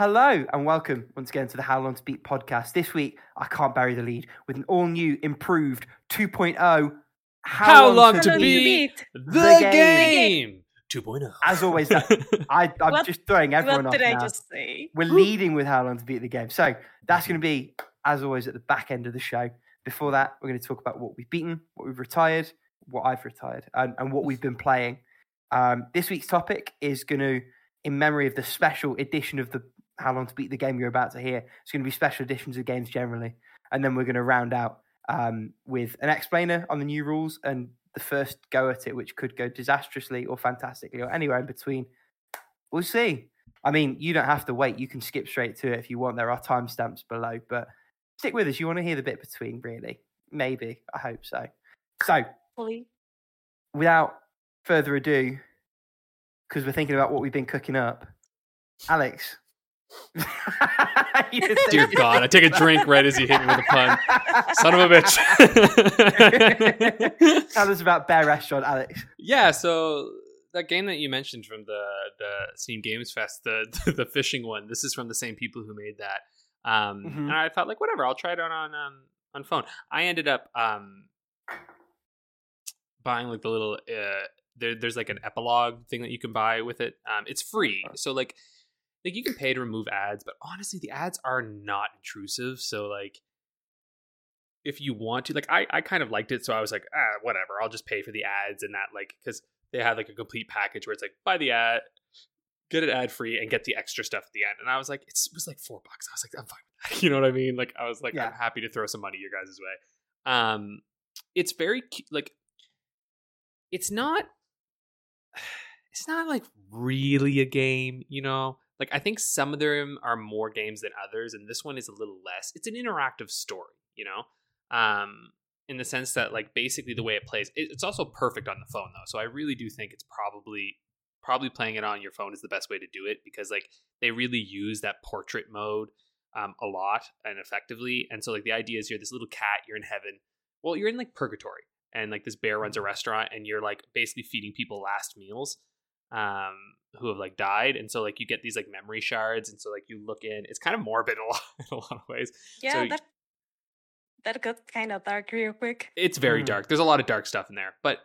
Hello and welcome once again to the How Long to Beat podcast. This week, I can't bury the lead with an all new, improved 2.0. How, How long to Hello, beat? Beat. The, game. game. 2.0. As always, that, I, I'm What- just throwing everyone What off did I now. just say? We're leading with How Long to Beat the Game. So that's going to be, as always, at the back end of the show. Before that, we're going to talk about what we've beaten, what we've retired, what I've retired, and, and what we've been playing. Um, this week's topic is going to, in memory of the special edition of the How Long to Beat the Game you're about to hear, it's going to be special editions of games generally. And then we're going to round out um, with an explainer on the new rules and the first go at it, which could go disastrously or fantastically or anywhere in between. We'll see. I mean, you don't have to wait. You can skip straight to it if you want. There are timestamps below, but stick with us. You want to hear the bit between, really? Maybe. I hope so. So, Hopefully. without further ado, because we're thinking about what we've been cooking up, Alex. Dear God, I take a drink right as you hit me with a pun. Son of a bitch. Tell us about Bear Restaurant, Alex. yeah, so that game that you mentioned from the the Steam Games Fest, the the fishing one. This is from the same people who made that. Um, Mhm. and I thought like whatever, I'll try it out on um, on phone. I ended up um, buying like the little uh, there, there's like an epilogue thing that you can buy with it. Um, it's free, so like like you can pay to remove ads, but honestly, the ads are not intrusive. So like if you want to like I, I kind of liked it so i was like ah whatever i'll just pay for the ads and that like because they had like a complete package where it's like buy the ad get it ad free and get the extra stuff at the end and i was like it's, it was like four bucks i was like i'm fine with that you know what i mean like i was like Yeah. i'm happy to throw some money your guys' way um it's very like it's not it's not like really a game you know like i think some of them are more games than others and this one is a little less. It's an interactive story you know? Um in the sense that like basically the way it plays it, it's also perfect on the phone though so i really do think it's probably probably playing it on your phone is the best way to do it because like they really use that portrait mode um, a lot and effectively and so like the idea is you're this little cat you're in heaven well you're in like purgatory and like this bear runs a restaurant and you're like basically feeding people last meals um who have like died and so like you get these like memory shards and so like you look in it's kind of morbid in a lot, in a lot of ways Yeah, So- that that got kind of dark real quick. it's very Mhm. dark. There's a lot of dark stuff in there, but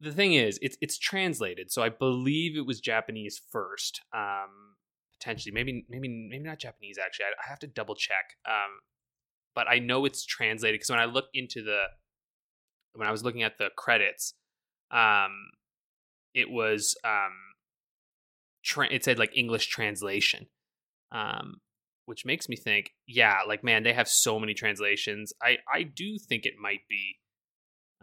the thing is, it's it's translated. So I believe it was Japanese first. Um, potentially, maybe maybe maybe not Japanese. Actually, I, I have to double check. Um, but I know it's translated because when I look into the when I was looking at the credits, um, it was um, tra- it said like English translation. Um, which makes me think, yeah, like man, they have so many translations. I I do think it might be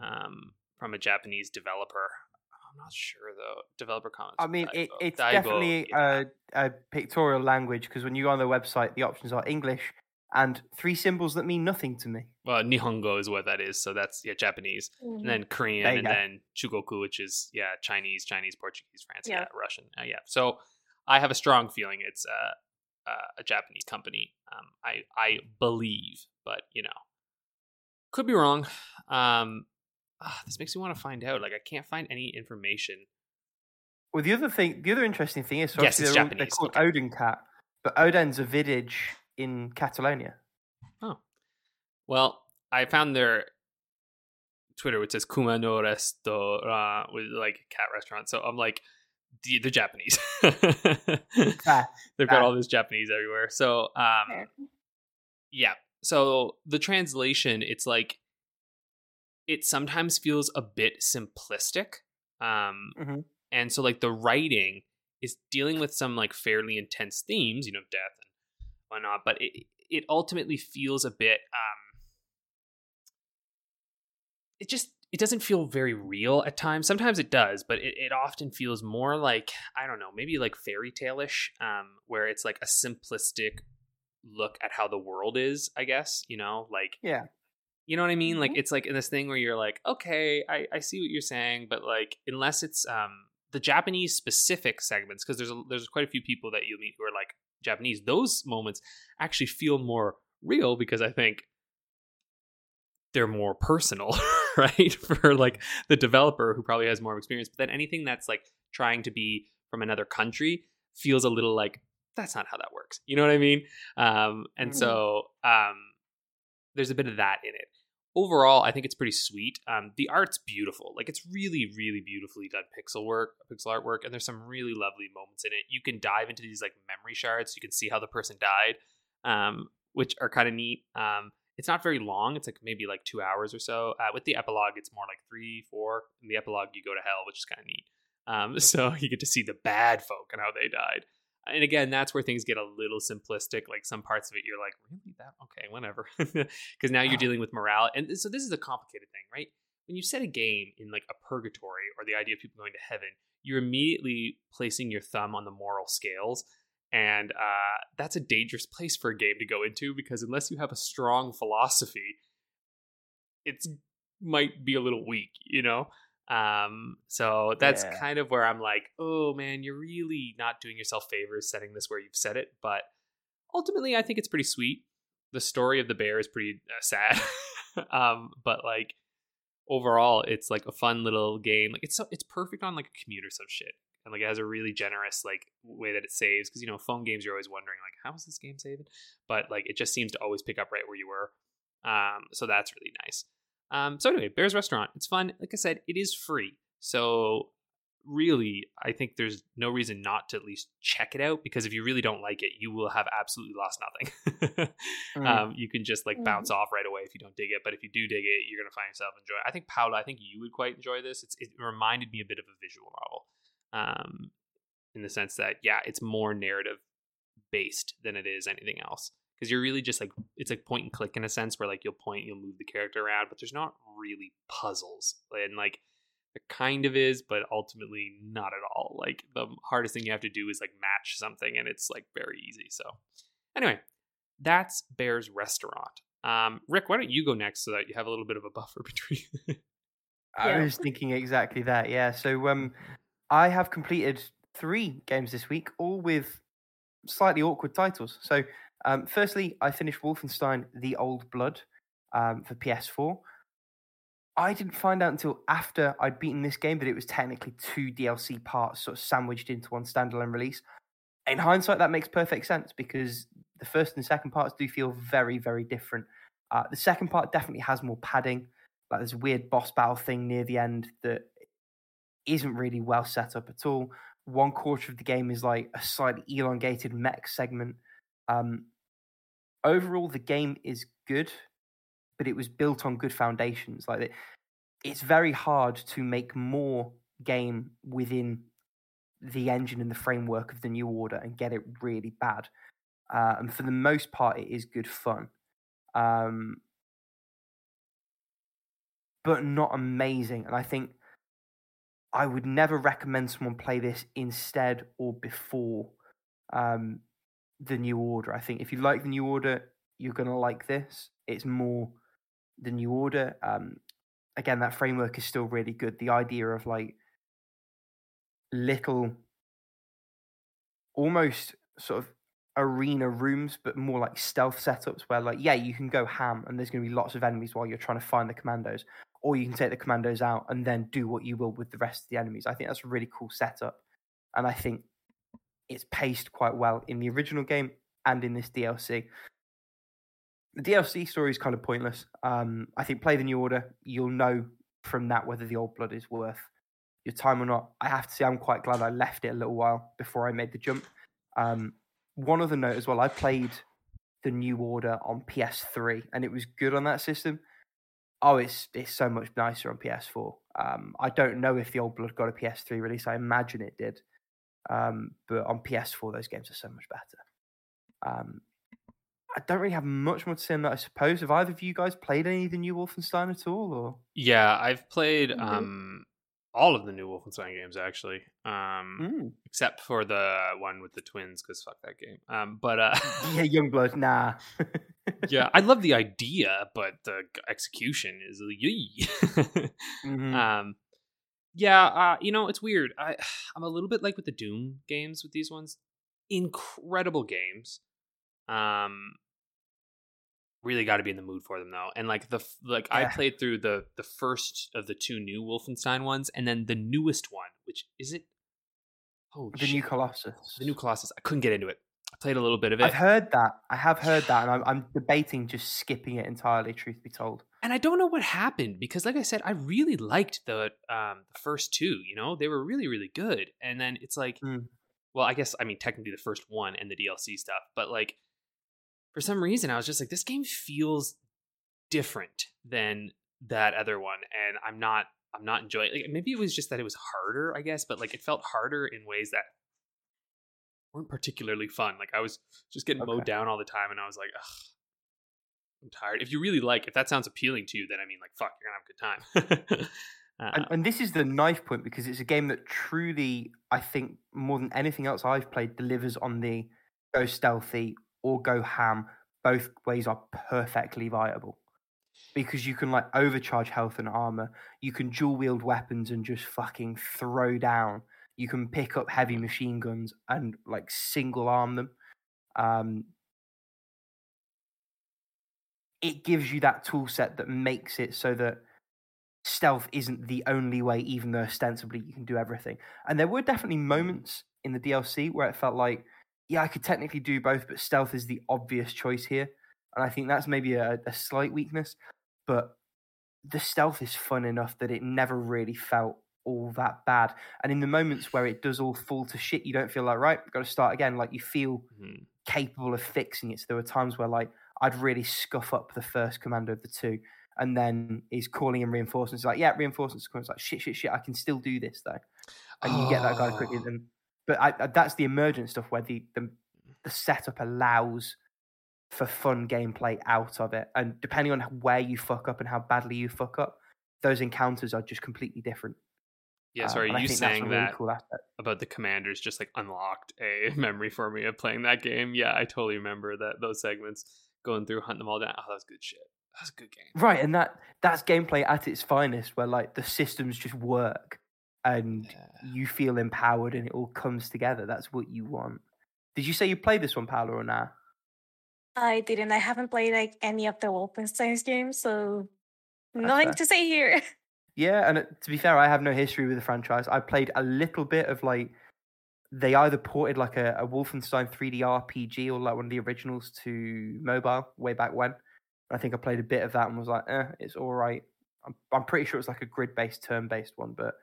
um from a Japanese developer. I'm not sure though. Developer comments. I mean, it, it's Daigo, definitely yeah. a, a pictorial language because when you go on their website, the options are English and three symbols that mean nothing to me. well, Nihongo is what that is. So that's yeah, Japanese, Mhm. and then Korean, and go. then Chugoku, which is yeah, Chinese, Chinese, Portuguese, France, yeah, Yeah. Russian, uh, yeah. So I have a strong feeling it's uh, uh, a Japanese company. Um, I I believe, but you know, could be wrong. Um, ah, this makes me want to find out. Like I can't find any information. Well, the other thing, the other interesting thing is, so Yes, it's they're, all- they're called okay. Odencat, but Odin's a village in Catalonia. Oh. Well, I found their Twitter which says Kuma no Resto uh, with like cat restaurant. So I'm like, the, the Japanese. Fair, They've got fair. all this Japanese everywhere. So um yeah. So the translation, it's like it sometimes feels a bit simplistic. Um Mhm. and so like the writing is dealing with some like fairly intense themes, you know, death and whatnot, but it it ultimately feels a bit um it just it doesn't feel very real at times. Sometimes it does, but it, it often feels more like I don't know, maybe like fairy tale-ish, um, where it's like a simplistic look at how the world is, I guess, you know, like Yeah. you know what I mean? Like Mhm. it's like in this thing where you're like, okay, I, I see what you're saying, but like unless it's um the Japanese specific segments, because there's a, there's quite a few people that you'll meet who are like Japanese, those moments actually feel more real because I think they're more personal, right? For like the developer who probably has more experience. But then anything that's like trying to be from another country feels a little like that's not how that works. You know what I mean? Um, and Mhm. so um, there's a bit of that in it. Overall, I think it's pretty sweet. Um, the art's beautiful. Like it's really, really beautifully done pixel work, pixel artwork, and there's some really lovely moments in it. You can dive into these like memory shards. You can see how the person died, um, which are kind of neat. Um, it's not very long. It's like maybe like two hours or so. Uh, with the epilogue, it's more like three, four. In the epilogue, you go to hell, which is kind of neat. Um, so you get to see the bad folk and how they died. And again, that's where things get a little simplistic. Like some parts of it, you're like, really that okay, whatever, because now you're dealing with morale. And so this is a complicated thing, right? When you set a game in like a purgatory or the idea of people going to heaven, you're immediately placing your thumb on the moral scales and uh, that's a dangerous place for a game to go into because unless you have a strong philosophy it's might be a little weak you know um so that's Yeah. kind of where i'm like oh man you're really not doing yourself favors setting this where you've set it but ultimately i think it's pretty sweet. The story of the bear is pretty uh, sad. Um but like overall it's like a fun little game. Like it's so, it's perfect on like a commute or some shit. And like it has a really generous like way that it saves because you know phone games you're always wondering like how is this game saving? But like it just seems to always pick up right where you were. Um so that's really nice um so anyway bears restaurant it's fun like i said it is free so really i think there's no reason not to at least check it out because if you really don't like it you will have absolutely lost nothing Mm. um, you can just like bounce off right away if you don't dig it. But if you do dig it, you're gonna find yourself enjoy. I think Paula, I think you would quite enjoy this. It's, it reminded me a bit of a visual novel, um, in the sense that yeah, it's more narrative based than it is anything else. Because you're really just like it's like point and click in a sense where like you'll point, you'll move the character around, but there's not really puzzles and like. It kind of is, but ultimately not at all. Like the hardest thing you have to do is like match something, and it's like very easy. So, anyway, that's Bear's Restaurant. Um, Rick, why don't you go next so that you have a little bit of a buffer between? I was thinking exactly that. Yeah. So um, I have completed three games this week, all with slightly awkward titles. So, um, firstly, I finished Wolfenstein: The Old Blood um, for PS4. I didn't find out until after I'd beaten this game that it was technically two DLC parts, sort of sandwiched into one standalone release. In hindsight, that makes perfect sense because the first and second parts do feel very, very different. Uh, the second part definitely has more padding. Like there's a weird boss battle thing near the end that isn't really well set up at all. One quarter of the game is like a slightly elongated mech segment. Um, overall, the game is good, but it was built on good foundations. Like it, it's very hard to make more game within the engine and the framework of the new order and get it really bad. Uh, and for the most part, it is good fun. Um, but not amazing. And I think I would never recommend someone play this instead or before um, the New Order. I think if you like the New Order, you're going to like this. It's more the New Order. Um, again, that framework is still really good. The idea of like little, almost sort of arena rooms, but more like stealth setups where, like, yeah, you can go ham and there's going to be lots of enemies while you're trying to find the commandos, or you can take the commandos out and then do what you will with the rest of the enemies. I think that's a really cool setup, and I think it's paced quite well in the original game and in this DLC. The DLC story is kind of pointless. Um, I think play the new order, you'll know from that whether the old blood is worth your time or not. I have to say, I'm quite glad I left it a little while before I made the jump. Um, one other note as well, I played the new order on PS3 and it was good on that system. Oh, it's it's so much nicer on PS4. Um, I don't know if the old blood got a PS3 release. I imagine it did, um, but on PS4 those games are so much better. Um, I don't really have much more to say on that. I suppose. Have either of you guys played any of the new Wolfenstein at all? Or yeah, I've played Mhm. um all of the new Wolfenstein games actually, um, Mm. except for the one with the twins because fuck that game. Um, but uh, yeah, Youngblood. Nah. yeah, I love the idea, but the execution is yee. Mhm. um, yeah, uh, you know it's weird. I I'm a little bit like with the Doom games with these ones. Incredible games. Um, really got to be in the mood for them though. And like the like I played through the the first of the two new Wolfenstein ones, and then the newest one, which is it? Oh, the new Colossus. the new Colossus. I couldn't get into it. I played a little bit of it. I've heard that. I have heard that, and I'm, I'm debating just skipping it entirely. Truth be told, and I don't know what happened because, like I said, I really liked the um the first two. You know, they were really really good, and then it's like, Mm. well, I guess I mean technically the first one and the DLC stuff, but like for some reason I was just like, this game feels different than that other one, and I'm not I'm not enjoying. Like, maybe it was just that it was harder, I guess, but like it felt harder in ways that weren't particularly fun. Like I was just getting mowed down all the time, and I was like, ugh. I'm tired. If you really like, if that sounds appealing to you, then I mean, like, fuck, you're gonna have a good time. uh, and, and this is the knife point because it's a game that truly, I think, more than anything else I've played, delivers on the go stealthy or go ham. Both ways are perfectly viable because you can like overcharge health and armor. You can dual wield weapons and just fucking throw down. You can pick up heavy machine guns and like single arm them. Um, it gives you that tool set that makes it so that stealth isn't the only way, even though ostensibly you can do everything. And there were definitely moments in the DLC where it felt like, yeah, I could technically do both, but stealth is the obvious choice here. And I think that's maybe a, a slight weakness, but the stealth is fun enough that it never really felt all that bad. And in the moments where it does all fall to shit, you don't feel like, right, got to start again. Like you feel mhm. capable of fixing it. So there were times where like I'd really scuff up the first commander of the two, and then he's calling in reinforcements. He's Like, yeah, reinforcements. It's like shit, shit, shit. I can still do this though, and you get that guy quickly. Oh. Then, but I, I- that's the emergent stuff where the, the the setup allows for fun gameplay out of it, and depending on where you fuck up and how badly you fuck up, those encounters are just completely different. Yeah, so Um, are you think that's a saying really that cool about the commanders just like unlocked a memory for me of playing that game? Yeah, I totally remember that those segments going through, hunting them all down. Oh, that was good shit. That was a good game. Right, and that that's gameplay at its finest, where like the systems just work and Yeah. you feel empowered and it all comes together. That's what you want. Did you say you played this one, Paolo, or nah? I didn't. I haven't played like any of the Wolfenstein's games, so That's nothing fair. to say here. Yeah, and uh, to be fair, I have no history with the franchise. I played a little bit of like they either ported like a, a Wolfenstein 3D RPG or like one of the originals to mobile way back when. I think I played a bit of that and was like, eh, it's all right. I'm, I'm pretty sure it's like a grid-based, turn-based one, but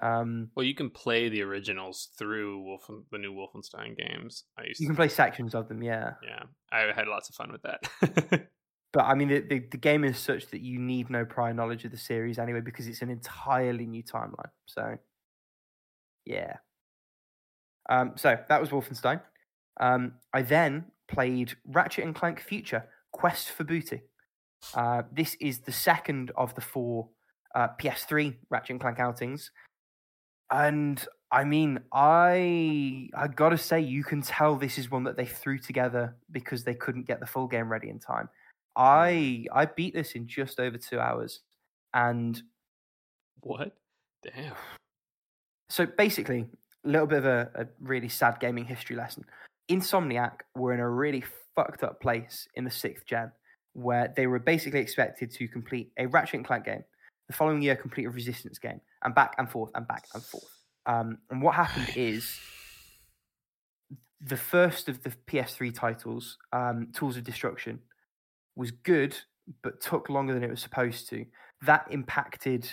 um, Well, you can play the originals through Wolfen, the new Wolfenstein games. I used you to, can play sections of them. Yeah, yeah, I had lots of fun with that. But I mean, the, the, the game is such that you need no prior knowledge of the series anyway, because it's an entirely new timeline. So, yeah. Um, so that was Wolfenstein. Um, I then played Ratchet and Clank Future Quest for Booty. Uh, this is the second of the four uh, PS3 Ratchet and Clank outings, and I mean, I I gotta say, you can tell this is one that they threw together because they couldn't get the full game ready in time. I I beat this in just over two hours, and what? Damn. so basically, a little bit of a, a really sad gaming history lesson. Insomniac were in a really fucked up place in the sixth gen, where they were basically expected to complete a Ratchet and Clank game, the following year complete a Resistance game, and back and forth and back and forth. Um, and what happened is the first of the PS3 titles, um, Tools of Destruction, was good, but took longer than it was supposed to. That impacted,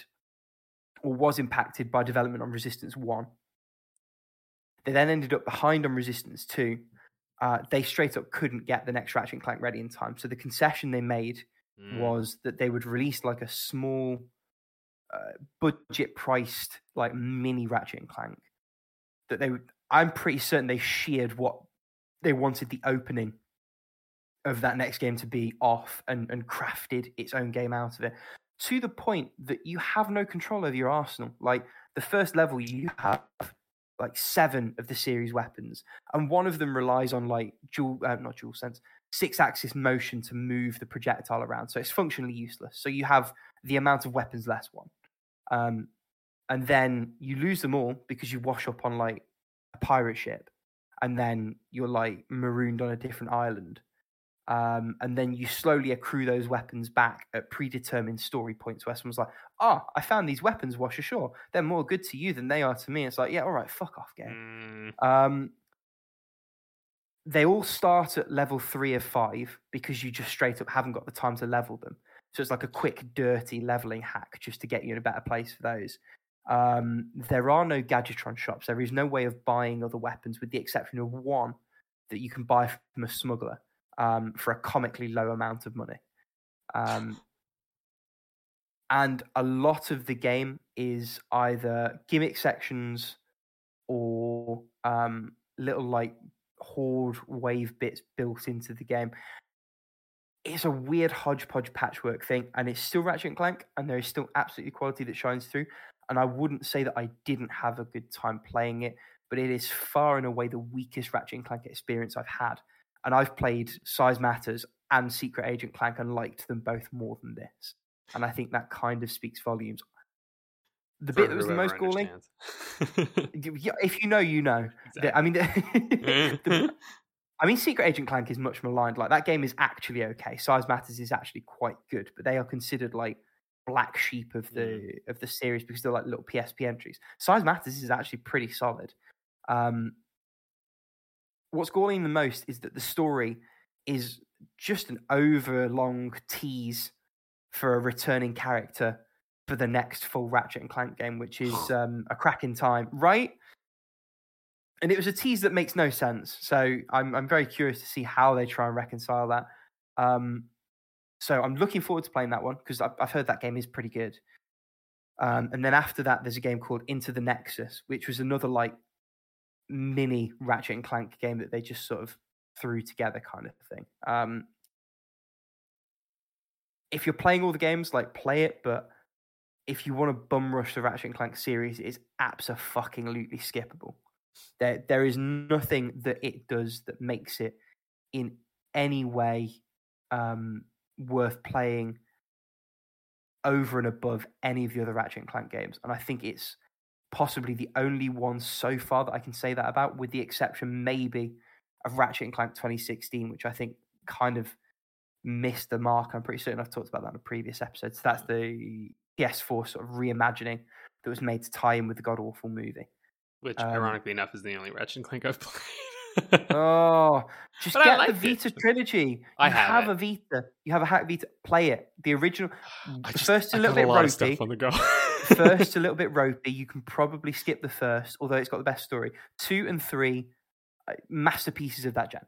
or was impacted by development on Resistance 1. They then ended up behind on Resistance 2. Uh, they straight up couldn't get the next Ratchet and Clank ready in time. So the concession they made Mm. was that they would release like a small uh, budget priced like mini Ratchet and Clank that they would I'm pretty certain they sheared what they wanted the opening of that next game to be off and, and crafted its own game out of it to the point that you have no control over your arsenal like the first level you have like seven of the series weapons and one of them relies on like dual uh, not dual sense six axis motion to move the projectile around. So it's functionally useless. So you have the amount of weapons less one. Um, and then you lose them all because you wash up on like a pirate ship and then you're like marooned on a different island. Um, and then you slowly accrue those weapons back at predetermined story points where someone's like, oh, I found these weapons wash ashore. They're more good to you than they are to me. It's like, yeah, all right, fuck off, game. Mm. Um, they all start at level three of five because you just straight up haven't got the time to level them. So it's like a quick, dirty leveling hack just to get you in a better place for those. Um, there are no Gadgetron shops. There is no way of buying other weapons, with the exception of one that you can buy from a smuggler um, for a comically low amount of money. Um, and a lot of the game is either gimmick sections or um, little like horde wave bits built into the game. It's a weird hodgepodge patchwork thing, and it's still Ratchet and Clank, and there is still absolutely quality that shines through. And I wouldn't say that I didn't have a good time playing it, but it is far and away the weakest Ratchet and Clank experience I've had. And I've played Size Matters and Secret Agent Clank and liked them both more than this. And I think that kind of speaks volumes. The For bit that was the most galling, if you know, you know. The- I mean, the, the- I mean, Secret Agent Clank is much maligned. Like that game is actually okay. Size Matters is actually quite good, but they are considered like black sheep of the of the series because they're like little PSP entries. Size Matters is actually pretty solid. Um, what's galling the most is that the story is just an overlong tease for a returning character for the next full Ratchet and Clank game, which is um, a crack in time, right? And it was a tease that makes no sense. So I'm I'm very curious to see how they try and reconcile that. Um, so I'm looking forward to playing that one because I've, I've heard that game is pretty good. Um, and then after that, there's a game called Into the Nexus, which was another like mini Ratchet and Clank game that they just sort of threw together, kind of thing. Um, if you're playing all the games, like play it, but if you want to bum rush the Ratchet and Clank series, it's absolutely skippable. There, there is nothing that it does that makes it in any way um, worth playing over and above any of the other Ratchet and Clank games. And I think it's possibly the only one so far that I can say that about, with the exception maybe of Ratchet and Clank 2016, which I think kind of missed the mark. I'm pretty certain I've talked about that in a previous episode. So that's the PS4 sort of reimagining that was made to tie in with the God Awful movie. Which, Um, ironically enough, is the only Ratchet and Clank I've played. Oh, just But get the liked it. Vita trilogy. You I have a Vita. You have a hack Vita. Play it. The original. Just- first a little got bit a lot of ropey. stuff on the go. first a little bit ropey. You can probably skip the first, although it's got the best story. Two and three, uh, masterpieces of that gen.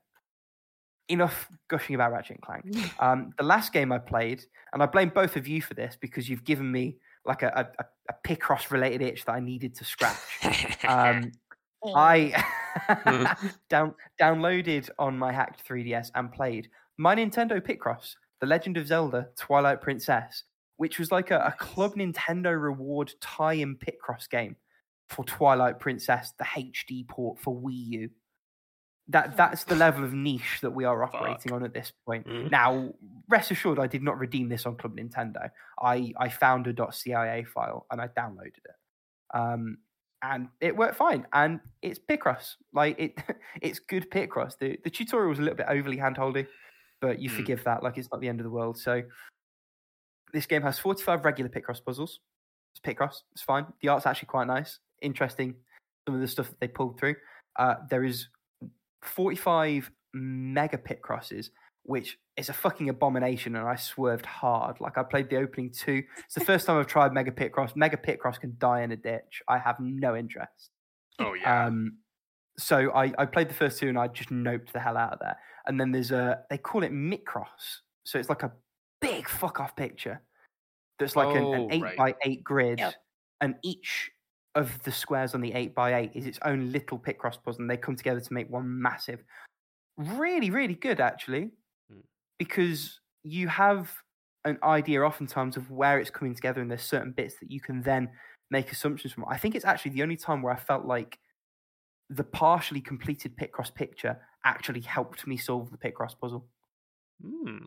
Enough gushing about Ratchet and Clank. Um, the last game I played, and I blame both of you for this because you've given me like a, a, a Picross related itch that I needed to scratch. Um, I down, downloaded on my hacked 3DS and played my Nintendo Picross, The Legend of Zelda Twilight Princess, which was like a, a Club Nintendo reward tie-in Picross game for Twilight Princess, the HD port for Wii U. That that's the level of niche that we are operating on at this point. Mhm. Now, rest assured, I did not redeem this on Club Nintendo. I I found a .cia file and I downloaded it. Um, and it worked fine. And it's Picross. Like it, it's good Picross. The the tutorial was a little bit overly handholdy, but you Mm. forgive that. Like it's not the end of the world. So this game has forty five regular Picross puzzles. It's Picross. It's fine. The art's actually quite nice, interesting. Some of the stuff that they pulled through. Uh, there is forty five mega Picrosses. Which is a fucking abomination, and I swerved hard. Like I played the opening two. It's the first time I've tried Mega Picross. Mega Picross can die in a ditch. I have no interest. oh, yeah. Um, so I, I played the first two and I just noped the hell out of there. And then there's a they call it Micross, so it's like a big fuck off picture that's like an, an Oh, eight right. by eight grid, Yep. and each of the squares on the eight by eight is its own little Picross puzzle, and they come together to make one massive. Really, really good actually, Mm. because you have an idea oftentimes of where it's coming together, and there's certain bits that you can then make assumptions from. I think it's actually the only time where I felt like the partially completed Picross picture actually helped me solve the Picross puzzle. Hmm.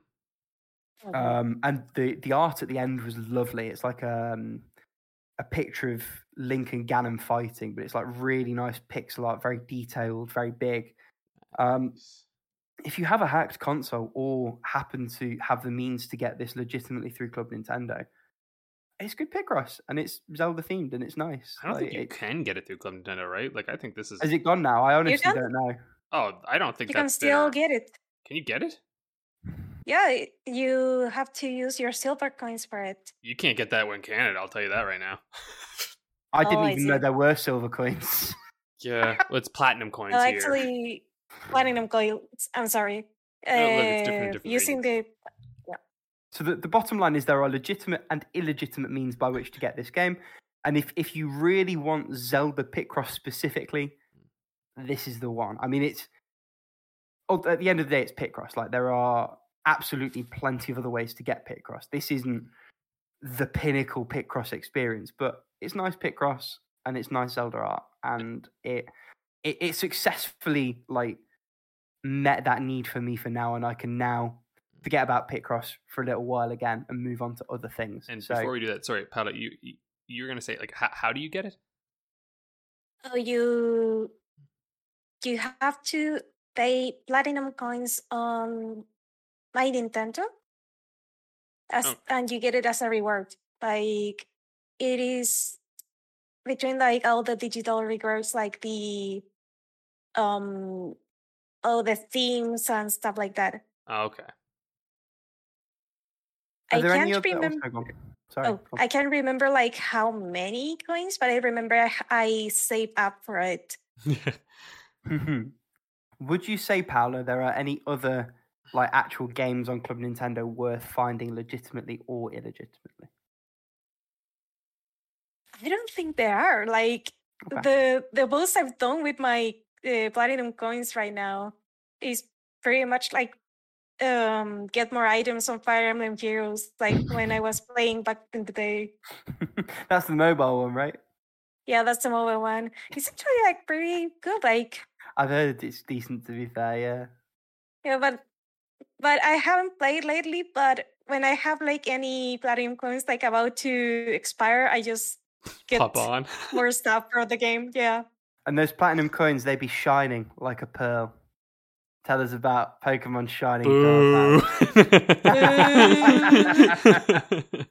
Mhm. Um, and the the art at the end was lovely. It's like um, a picture of Link and Ganon fighting, but it's like really nice pixel art, very detailed, very big. Um, if you have a hacked console or happen to have the means to get this legitimately through Club Nintendo, it's good Picross and it's Zelda themed and it's nice. I don't Like, think you can get it through Club Nintendo, right? Like, I think this is. Has it gone now? I honestly don't know. Oh, I don't think You can still there. get it. Can you get it? Yeah, you have to use your silver coins for it. You can't get that in Canada. I'll tell you that right now. I Oh, didn't I even know there were silver coins. yeah, well, it's platinum coins Well, here. actually, platinum coins. I'm sorry. Oh, look, it's different Uh, different using the yeah. So the, the bottom line is there are legitimate and illegitimate means by which to get this game. And if, if you really want Zelda Picross specifically, this is the one. I mean, it's oh, Oh, at the end of the day, it's Picross. Like there are absolutely plenty of other ways to get Picross. This isn't the pinnacle Picross experience, but it's nice Picross and it's nice Zelda art, and it it, it successfully like met that need for me for now, and I can now forget about Picross for a little while again and move on to other things. and so before we do that, sorry, Paolo, you you- you're gonna say like how, how do you get it? oh, you you have to pay platinum coins on my Nintendo, as Oh. and you get it as a reward. Like it is between like all the digital rewards, like the um all the themes and stuff like that. Oh, okay. are I there can't other? oh, remember. sorry, go on. Sorry, Oh. I can't remember like how many coins, but I remember I, I saved up for it. Would you say, Paolo, there are any other like actual games on Club Nintendo worth finding legitimately or illegitimately? I don't think there are like Okay. the the most I've done with my uh, platinum coins right now is pretty much like um get more items on Fire Emblem Heroes, like when I was playing back in the day. That's the mobile one, right? Yeah, that's the mobile one. It's actually like pretty good. Like I've heard it's decent to be fair. Yeah. yeah, but but I haven't played lately. But when I have like any platinum coins like about to expire, I just get Pop on. more stuff for the game. Yeah. And those platinum coins, they be shining like a pearl. Tell us about Pokemon shining pearl.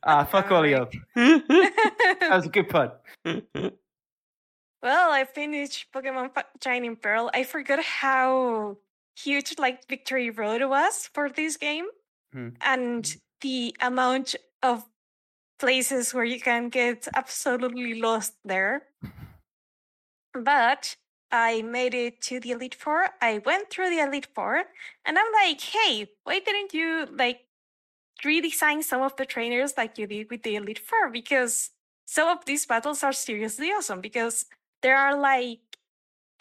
Ah, fuck all of you. That was a good pun. Well, I finished Pokemon Fi- Shining Pearl. I forgot how huge like Victory Road was for this game, Hmm. and the amount of places where you can get absolutely lost there. But I made it to the Elite Four. I went through the Elite Four, and I'm like, hey, why didn't you like redesign some of the trainers like you did with the Elite Four? Because some of these battles are seriously awesome because there are like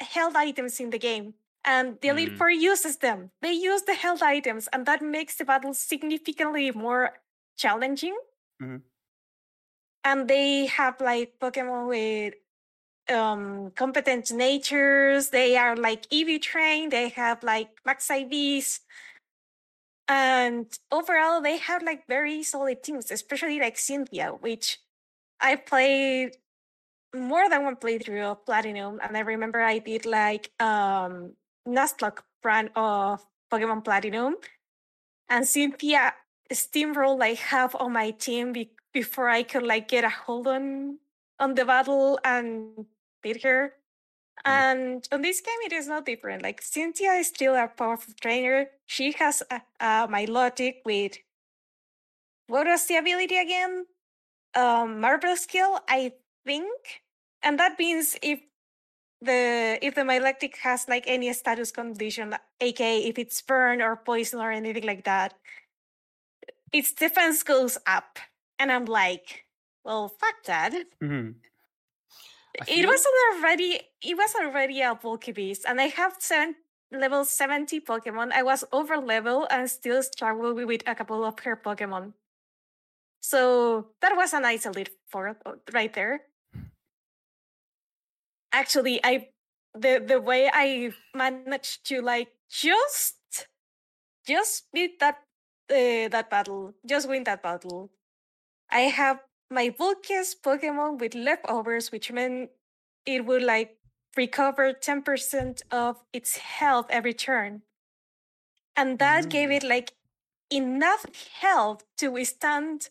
held items in the game and the elite Mm. four uses them they use the held items and that makes the battle significantly more challenging Mhm. and they have like pokemon with um competent natures they are like ev trained they have like max ivs and overall they have like very solid teams especially like cynthia which i played more than one playthrough of Platinum, and I remember I did like um Nuzlocke run of Pokemon Platinum, and Cynthia steamrolled like half of my team be- before I could like get a hold on on the battle and beat her. And on this game, it is not different. Like Cynthia is still a powerful trainer. She has a, a Milotic with what was the ability again? Um, Marvel Scale, I think, and that means if the if the Milotic has like any status condition, aka if it's burn or poison or anything like that, its defense goes up. And I'm like, well, fuck that. Mhm. I It was already it was already a bulky beast, and I have seven level 70 Pokemon. I was over level and still struggled with a couple of her Pokemon. So that was a nice elite four uh, right there. Actually, I the the way I managed to like just just beat that uh, that battle, just win that battle. I have my bulkiest Pokemon with leftovers, which meant it would like recover 10% of its health every turn. And that gave Mm. it like enough health to withstand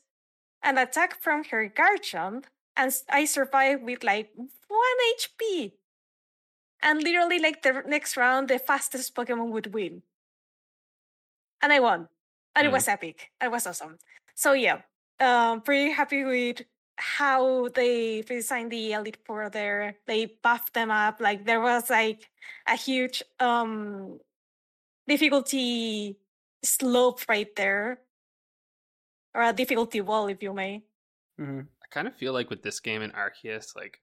an attack from her Garchomp. And I survived with like 1 HP. and literally like the next round, the fastest Pokemon would win, and I won, and it Mm. was epic. It was awesome. So yeah, um, pretty happy with how they designed the Elite Four there. They buffed them up. Like there was like a huge um difficulty slope right there, or a difficulty wall, if you may. Mhm. Kind of feel like with this game and Arceus, like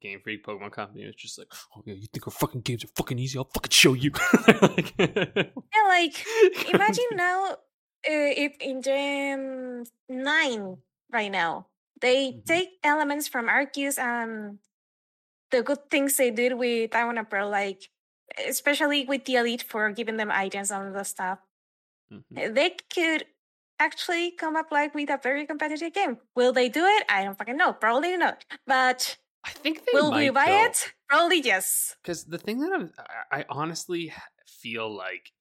Game Freak Pokemon Company is just like, oh yeah, you think our fucking games are fucking easy? I'll fucking show you. Like- Yeah, like imagine now uh, if in Gen 9 right now they Mhm. take elements from Arceus and the good things they did with Diamond and Pearl, like especially with the Elite Four giving them items and all the stuff, Mhm. uh, they could actually come up like with a very competitive game. Will they do it? I don't fucking know. Probably not. But I think they will might, we buy though. it? Probably yes. Because the thing that I'm, I, honestly feel like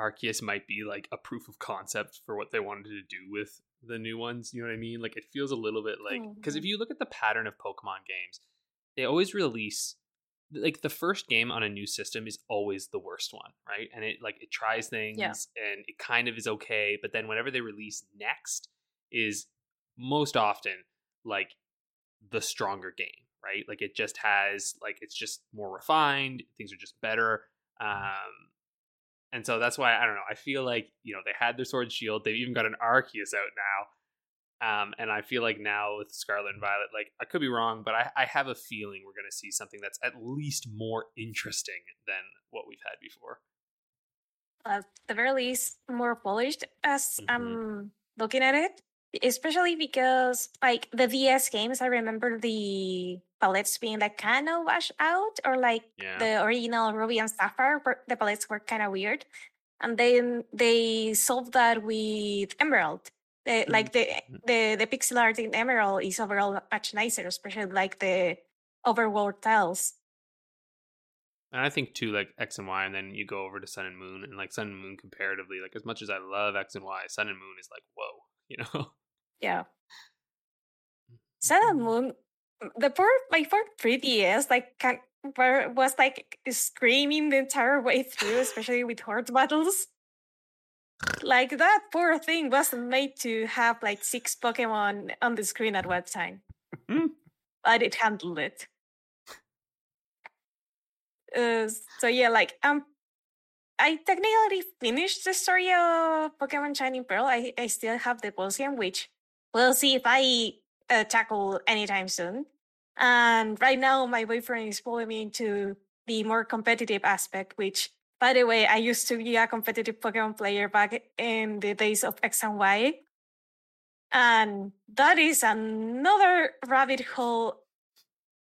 Arceus might be like a proof of concept for what they wanted to do with the new ones. You know what I mean? Like it feels a little bit like because if Mhm. you look at the pattern of Pokemon games, they always release like the first game on a new system is always the worst one, right? And it like it tries things and it kind of is okay, but then whenever they release next is most often like the stronger game, right? Like it just has like it's just more refined, things are just better. Um and so that's why I don't know. I feel like, you know, they had their sword shield. They've even got an Arceus out now. Um, and I feel like now with Scarlet and Violet, like I could be wrong, but I, I have a feeling we're gonna see something that's at least more interesting than what we've had before. at the very least more polished as Mhm. I'm looking at it. Especially because like the DS games, I remember the palettes being like kind of washed out, or like Yeah. the original Ruby and Sapphire, the palettes were kind of weird. And then they solved that with Emerald. The, like the Mhm. the the pixel art in Emerald is overall much nicer, especially like the overworld tiles. And I think too, like X and Y, and then you go over to Sun and Moon, and like Sun and Moon comparatively, like as much as I love X and Y, Sun and Moon is like whoa, you know. Yeah. Sun and Moon, the poor my poor 3DS like can, was like screaming the entire way through, especially with horde battles. Like that poor thing wasn't made to have like six Pokemon on the screen at one time, Hmm. but it handled it. Uh, so yeah, like um, I technically finished the story of Pokemon Shining Pearl. I I still have the Pulsium, which we'll see if I uh, tackle anytime soon. And right now, my boyfriend is pulling me into the more competitive aspect, which, by the way, I used to be a competitive Pokemon player back in the days of X and Y. And that is another rabbit hole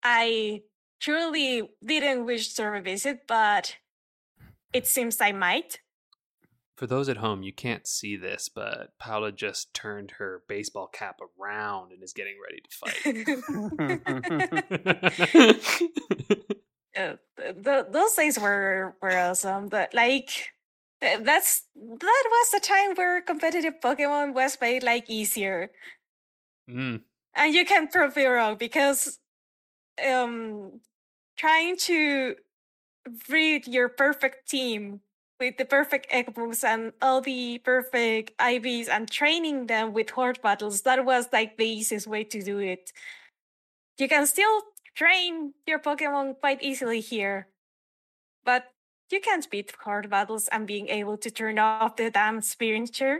I truly didn't wish to revisit, but it seems I might. For those at home, you can't see this, but Paula just turned her baseball cap around and is getting ready to fight. uh, th- th- those days were were awesome. But like, that's that was the time where competitive Pokemon was made like easier, mm, and you can prove me wrong because um trying to breed your perfect team with the perfect egg moves and all the perfect IVs and training them with horde battles, that was like the easiest way to do it. You can still train your Pokemon quite easily here, but you can't beat horde battles and being able to turn off the damn Spiringer.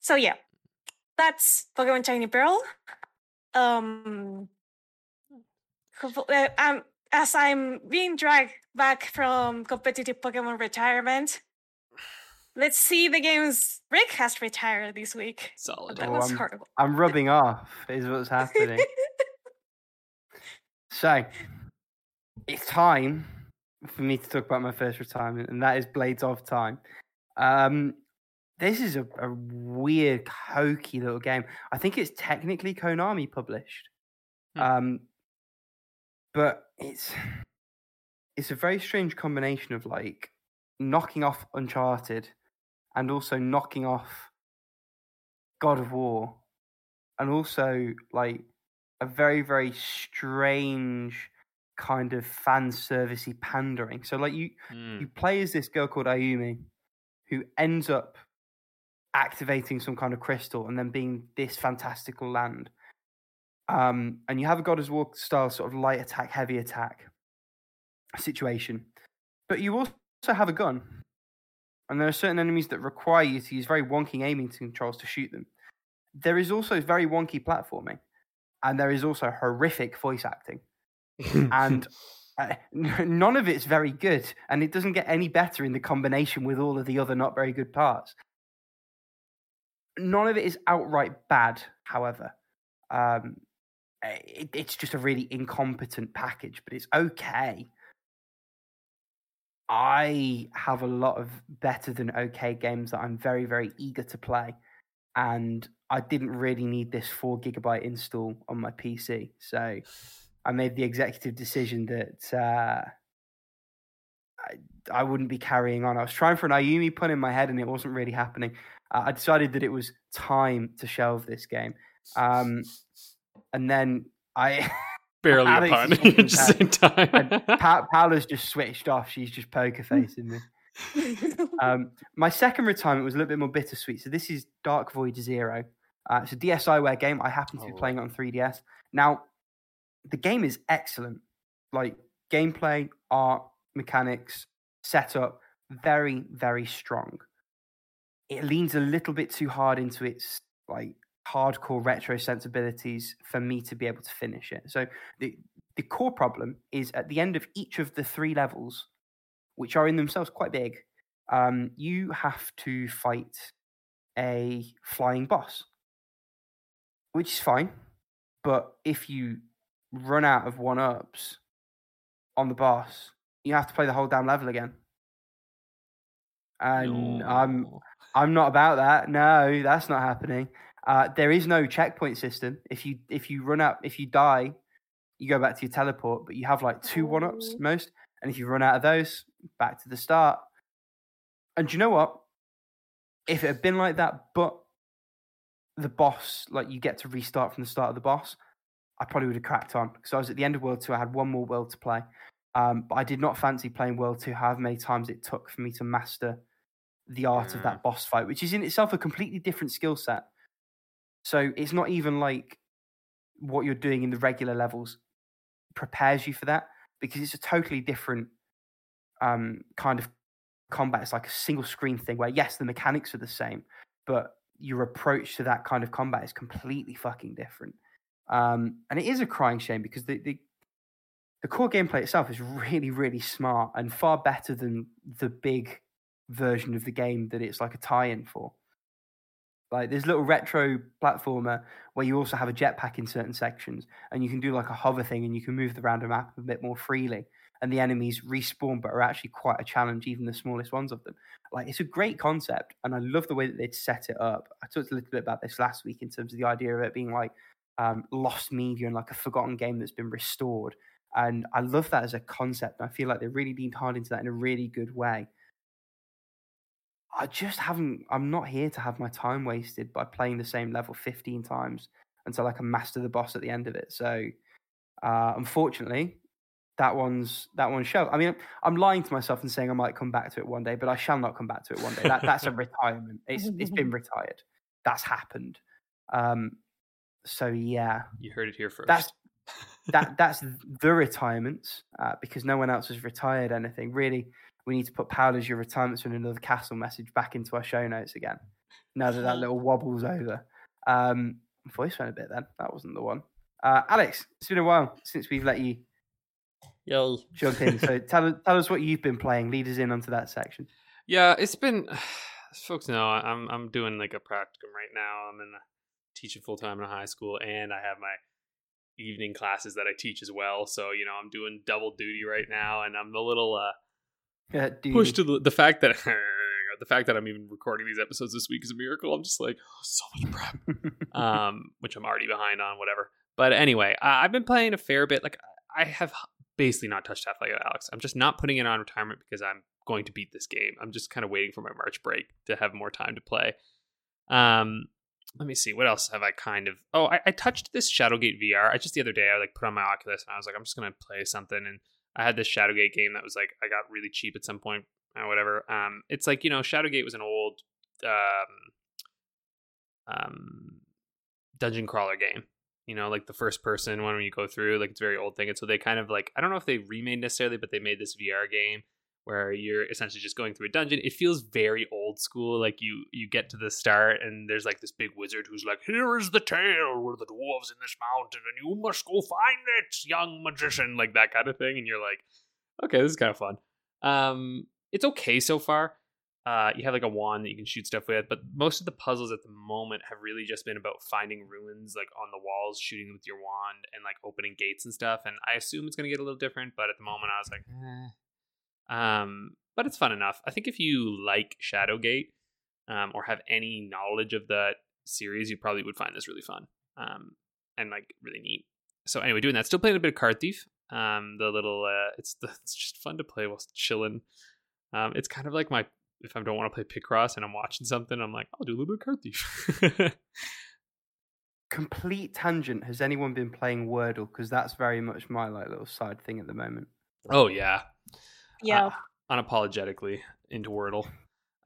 So yeah, that's Pokemon Shiny Pearl. Um, hopeful- uh, um, as I'm being dragged back from competitive Pokemon retirement, let's see the games Rick has retired this week. solid. That Oh, was I'm- horrible. I'm rubbing off, is what's happening. so, it's time for me to talk about my first retirement, and that is Blades of Time. Um, this is a, a weird, hokey little game. I think it's technically Konami published, Hmm. um, but it's it's a very strange combination of like knocking off Uncharted and also knocking off God of War, and also like a very very strange kind of fan servicey pandering. So like you Mm. you play as this girl called Ayumi who ends up activating some kind of crystal and then being this fantastical land. Um, and you have a God of War style sort of light attack, heavy attack situation. But you also have a gun. And there are certain enemies that require you to use very wonky aiming controls to shoot them. There is also very wonky platforming. And there is also horrific voice acting. And uh, none of it's very good and it doesn't get any better in the combination with all of the other not very good parts. None of it is outright bad however. Um, it, it's just a really incompetent package but it's okay. I have a lot of better than okay games that i'm very very eager to play and i didn't really need this four gigabyte install on my pc so I made the executive decision that uh, I, I wouldn't be carrying on. I was trying for an Ayumi pun in my head, and it wasn't really happening. Uh, I decided that it was time to shelve this game, um, and then I Barely a pun at the same time. pa- Paola's just switched off. She's just poker facing me. Um, my second retirement was a little bit more bittersweet. So this is Dark Void Zero. Uh, it's a DSiWare game. I happen to be Oh. playing it on 3DS. Now, the game is excellent. Like gameplay, art, mechanics, setup, very, very strong. It leans a little bit too hard into its like hardcore retro sensibilities for me to be able to finish it. So the the core problem is at the end of each of the three levels, which are in themselves quite big, um, you have to fight a flying boss, which is fine. But if you run out of one ups on the boss, you have to play the whole damn level again. And I'm I'm not about that. No, that's not happening. Uh, there is no checkpoint system. If you if you run out, if you die, you go back to your teleport. But you have like two one ups Oh. most, and if you run out of those, back to the start. And do you know what? If it had been like that, but the boss, like you get to restart from the start of the boss, I probably would have cracked on because I was at the end of World Two. I had one more world to play, um, but I did not fancy playing World Two. However many times it took for me to master the art of that boss fight, which is in itself a completely different skill set. So it's not even like what you're doing in the regular levels prepares you for that because it's a totally different um, kind of combat. It's like a single screen thing where yes, the mechanics are the same, but your approach to that kind of combat is completely fucking different. Um, and it is a crying shame because the, the the core gameplay itself is really, really smart and far better than the big version of the game that it's like a tie-in for. Like there's little retro platformer where you also have a jetpack in certain sections, and you can do like a hover thing, and you can move around the map a bit more freely. And the enemies respawn, but are actually quite a challenge, even the smallest ones of them. Like it's a great concept, and I love the way that they'd set it up. I talked a little bit about this last week in terms of the idea of it being like um, lost media and like a forgotten game that's been restored. And I love that as a concept. I feel like they really leaned hard into that in a really good way. I just haven't. I'm not here to have my time wasted by playing the same level 15 times until I can master the boss at the end of it. So, uh, unfortunately, that one's that one's show. I mean, I'm lying to myself and saying I might come back to it one day, but I shall not come back to it one day. That, that's a retirement. It's it's been retired. That's happened. Um, so yeah, You heard it here first. that's that that's the retirements uh, because no one else has retired anything. Really, we need to put Paola's your retirements from another castle message back into our show notes again. Now that that little wobble's over. Um, voice went a bit then. That wasn't the one. Uh, Alex, it's been a while since we've let you Yo. jump in. So tell tell us what you've been playing. Lead us in onto that section. Yeah, it's been. Folks know, I'm I'm doing like a practicum right now. I'm in a, teaching full time in a high school, and I have my evening classes that I teach as well. So you know, I'm doing double duty right now, and I'm a little uh, do pushed to the, the fact that the fact that I'm even recording these episodes this week is a miracle. I'm just like oh, so much prep, um, which I'm already behind on. Whatever. But anyway, I, I've been playing a fair bit. Like I have basically not touched Half-Life Alyx. I'm just not putting it on retirement because I'm going to beat this game. I'm just kind of waiting for my March break to have more time to play. Um, let me see what else have I kind of. Oh, I, I touched this Shadowgate VR. I just the other day I like put on my Oculus and I was like, I'm just gonna play something, and I had this Shadowgate game that was like I got really cheap at some point or whatever. Um, it's like you know Shadowgate was an old um um dungeon crawler game. You know, like the first person one when you go through, like it's very old thing. And so they kind of like I don't know if they remade necessarily, but they made this VR game where you're essentially just going through a dungeon. It feels very old school. Like you you get to the start and there's like this big wizard who's like, "Here is the tale where the dwarves in this mountain, and you must go find it, young magician," like that kind of thing. And you're like, "Okay, this is kind of fun." Um, it's okay so far. Uh, you have like a wand that you can shoot stuff with, but most of the puzzles at the moment have really just been about finding ruins like on the walls, shooting with your wand, and like opening gates and stuff. And I assume it's gonna get a little different, but at the moment I was like, eh. Um, but it's fun enough. I think if you like Shadowgate um, or have any knowledge of that series, you probably would find this really fun um, and like really neat. So anyway, doing that, still playing a bit of Card Thief. Um, the little uh, it's the, it's just fun to play while chilling. Um, it's kind of like my if I don't want to play Picross and I'm watching something, I'm like, I'll do a little bit of Card Thief. Complete tangent. Has anyone been playing Wordle? Because that's very much my like little side thing at the moment. oh yeah, Yeah. uh, unapologetically into Wordle.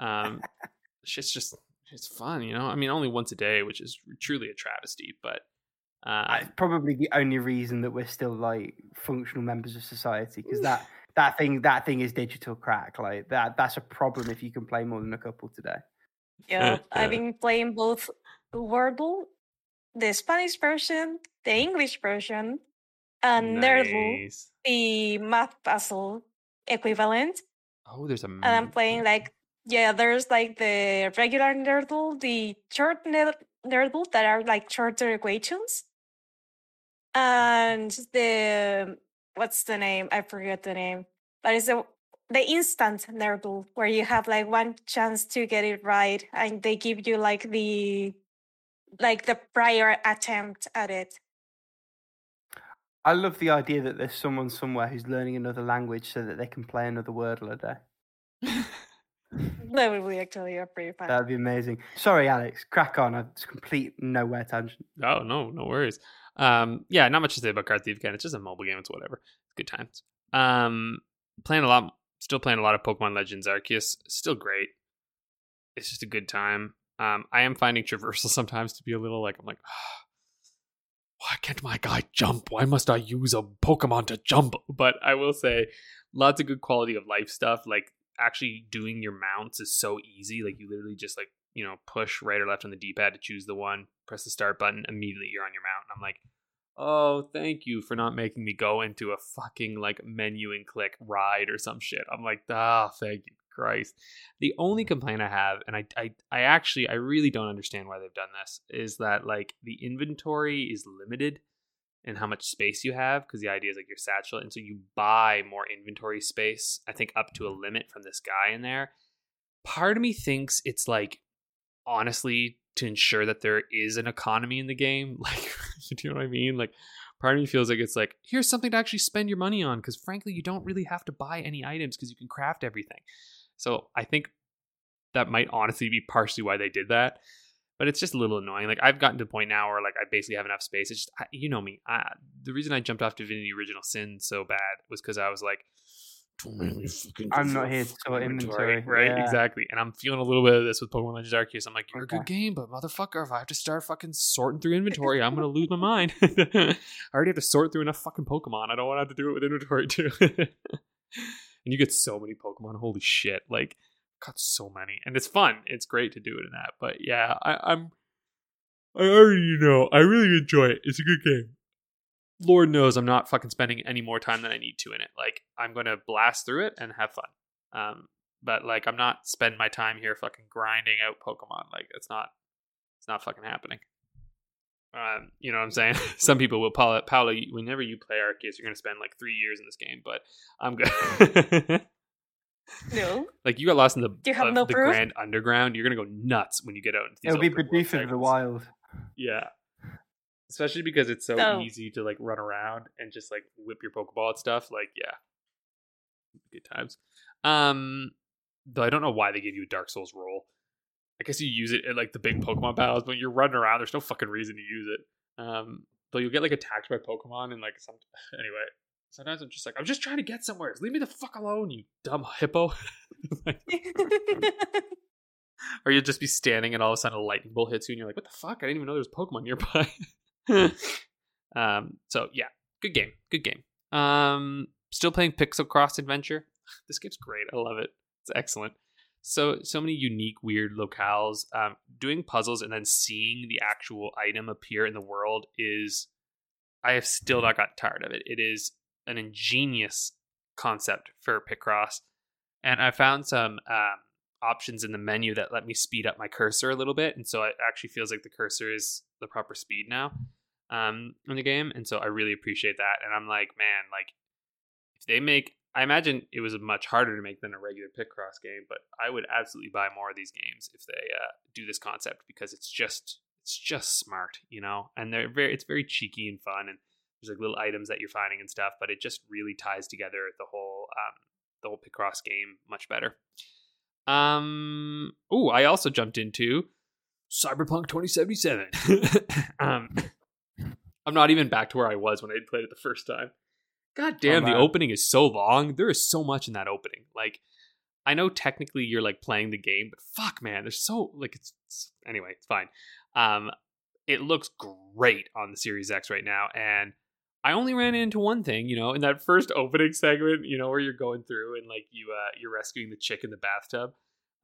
Um, it's just it's fun, you know. I mean, only once a day, which is truly a travesty. But uh, It's probably the only reason that we're still like functional members of society because that that thing that thing is digital crack. Like that that's a problem if you can play more than a couple today. Yeah, I've been playing both Wordle, the Spanish version, the English version, and Nerdle, the math puzzle equivalent. Oh, there's a. And I'm playing like yeah, there's like the regular Nerdle, the short ner- Nerdle that are like shorter equations, mm-hmm. and the what's the name? I forget the name, but it's the the instant Nerdle where you have like one chance to get it right, and they give you like the like the prior attempt at it. I love the idea that there's someone somewhere who's learning another language so that they can play another Wordle a day. That would be actually a pretty fun. That'd be amazing. Sorry, Alex. Crack on. It's complete nowhere tangent. Oh no, no worries. Um, yeah, not much to say about Card Thief again. It's just a mobile game. It's whatever. Good times. Um, playing a lot. Still playing a lot of Pokemon Legends Arceus. Still great. It's just a good time. Um, I am finding traversal sometimes to be a little like I'm like, why can't my guy jump? Why must I use a Pokemon to jump? But I will say, lots of good quality of life stuff. Like actually doing your mounts is so easy. Like you literally just like you know push right or left on the D-pad to choose the one, press the start button, immediately you're on your mount. And I'm like, oh, thank you for not making me go into a fucking like menu and click ride or some shit. I'm like, ah, thank you, Christ. The only complaint I have, and I, I, I actually, I really don't understand why they've done this, is that like the inventory is limited and how much space you have because the idea is like your satchel, and so you buy more inventory space. I think up to a limit from this guy in there. Part of me thinks it's like honestly to ensure that there is an economy in the game. Like, you know what I mean? Like, part of me feels like it's like here's something to actually spend your money on because frankly, you don't really have to buy any items because you can craft everything. So I think that might honestly be partially why they did that. But it's just a little annoying. Like I've gotten to the point now where like I basically have enough space. It's just I, you know me. I, the reason I jumped off Divinity Original Sin so bad was because I was like, "Don't make fucking I'm not here to sort inventory." right? Yeah. Exactly. And I'm feeling a little bit of this with Pokemon Legends Arceus. I'm like, you're a good game, but motherfucker, if I have to start fucking sorting through inventory, I'm gonna lose my mind. I already have to sort through enough fucking Pokemon. I don't want to have to do it with inventory too. and you get so many Pokemon. Holy shit! Like, got so many, and it's fun. It's great to do it in that. But yeah, I, I'm. I already know. I really enjoy it. It's a good game. Lord knows I'm not fucking spending any more time than I need to in it. Like I'm gonna blast through it and have fun. Um, but like I'm not spending my time here fucking grinding out Pokemon. Like it's not, it's not fucking happening. Um, you know what I'm saying? Some people will. Paola, Paola, you- whenever you play Arceus, you're gonna spend like three years in this game. But I'm good. No. like you got lost in the You have uh, no the proof? Grand Underground. You're gonna go nuts when you get out into these. It'll be open world of the. Wild. Yeah. Especially because it's so So- easy to like run around and just like whip your Pokeball at stuff. Like, yeah. Good times. Um though I don't know why they gave you a Dark Souls roll. I guess you use it in like the big Pokemon battles, but you're running around. There's no fucking reason to use it. Um, but you'll get like attacked by Pokemon and like some. Anyway, sometimes I'm just like, I'm just trying to get somewhere. Leave me the fuck alone, you dumb hippo. Or you'll just be standing and all of a sudden a lightning bolt hits you and you're like, what the fuck? I didn't even know there was Pokemon nearby. um, so yeah, good game, good game. Um, still playing Pixel Cross Adventure. This game's great. I love it. It's excellent. So so many unique, weird locales. Um, doing puzzles and then seeing the actual item appear in the world is. I have still not gotten tired of it. It is an ingenious concept for Picross, and I found some um, options in the menu that let me speed up my cursor a little bit, and so it actually feels like the cursor is the proper speed now um, in the game, and so I really appreciate that. And I'm like, man, like if they make, I imagine it was much harder to make than a regular Picross game, but I would absolutely buy more of these games if they uh, do this concept because it's just it's just smart, you know, and they're very it's very cheeky and fun, and there's like little items that you're finding and stuff, but it just really ties together the whole um, the whole Picross game much better. Um. Oh, I also jumped into Cyberpunk 2077. um, I'm not even back to where I was when I played it the first time. God damn, the opening is so long. There is so much in that opening. Like, I know technically you're like playing the game, but fuck, man, there's so like it's, it's anyway. It's fine. Um, it looks great on the Series X right now, and I only ran into one thing, you know, in that first opening segment, you know, where you're going through and like you uh you're rescuing the chick in the bathtub.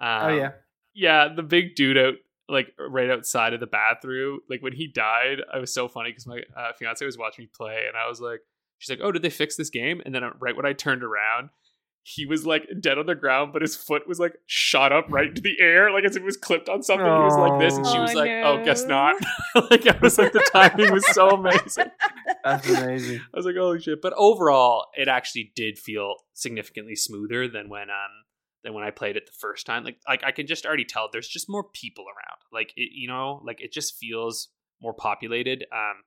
Um, oh yeah. yeah, the big dude out like right outside of the bathroom. Like when he died, I was so funny because my uh, fiance was watching me play, and I was like, she's like, "Oh, did they fix this game?" And then uh, right when I turned around, he was like dead on the ground, but his foot was like shot up right into the air, like as if it was clipped on something. He was like this, and she Oh, was like, "Oh, guess not." like I was like, the timing was so amazing. That's amazing. I was like, holy shit. But overall, it actually did feel significantly smoother than when um than when I played it the first time. Like like I can just already tell there's just more people around. Like it you know, like it just feels more populated. Um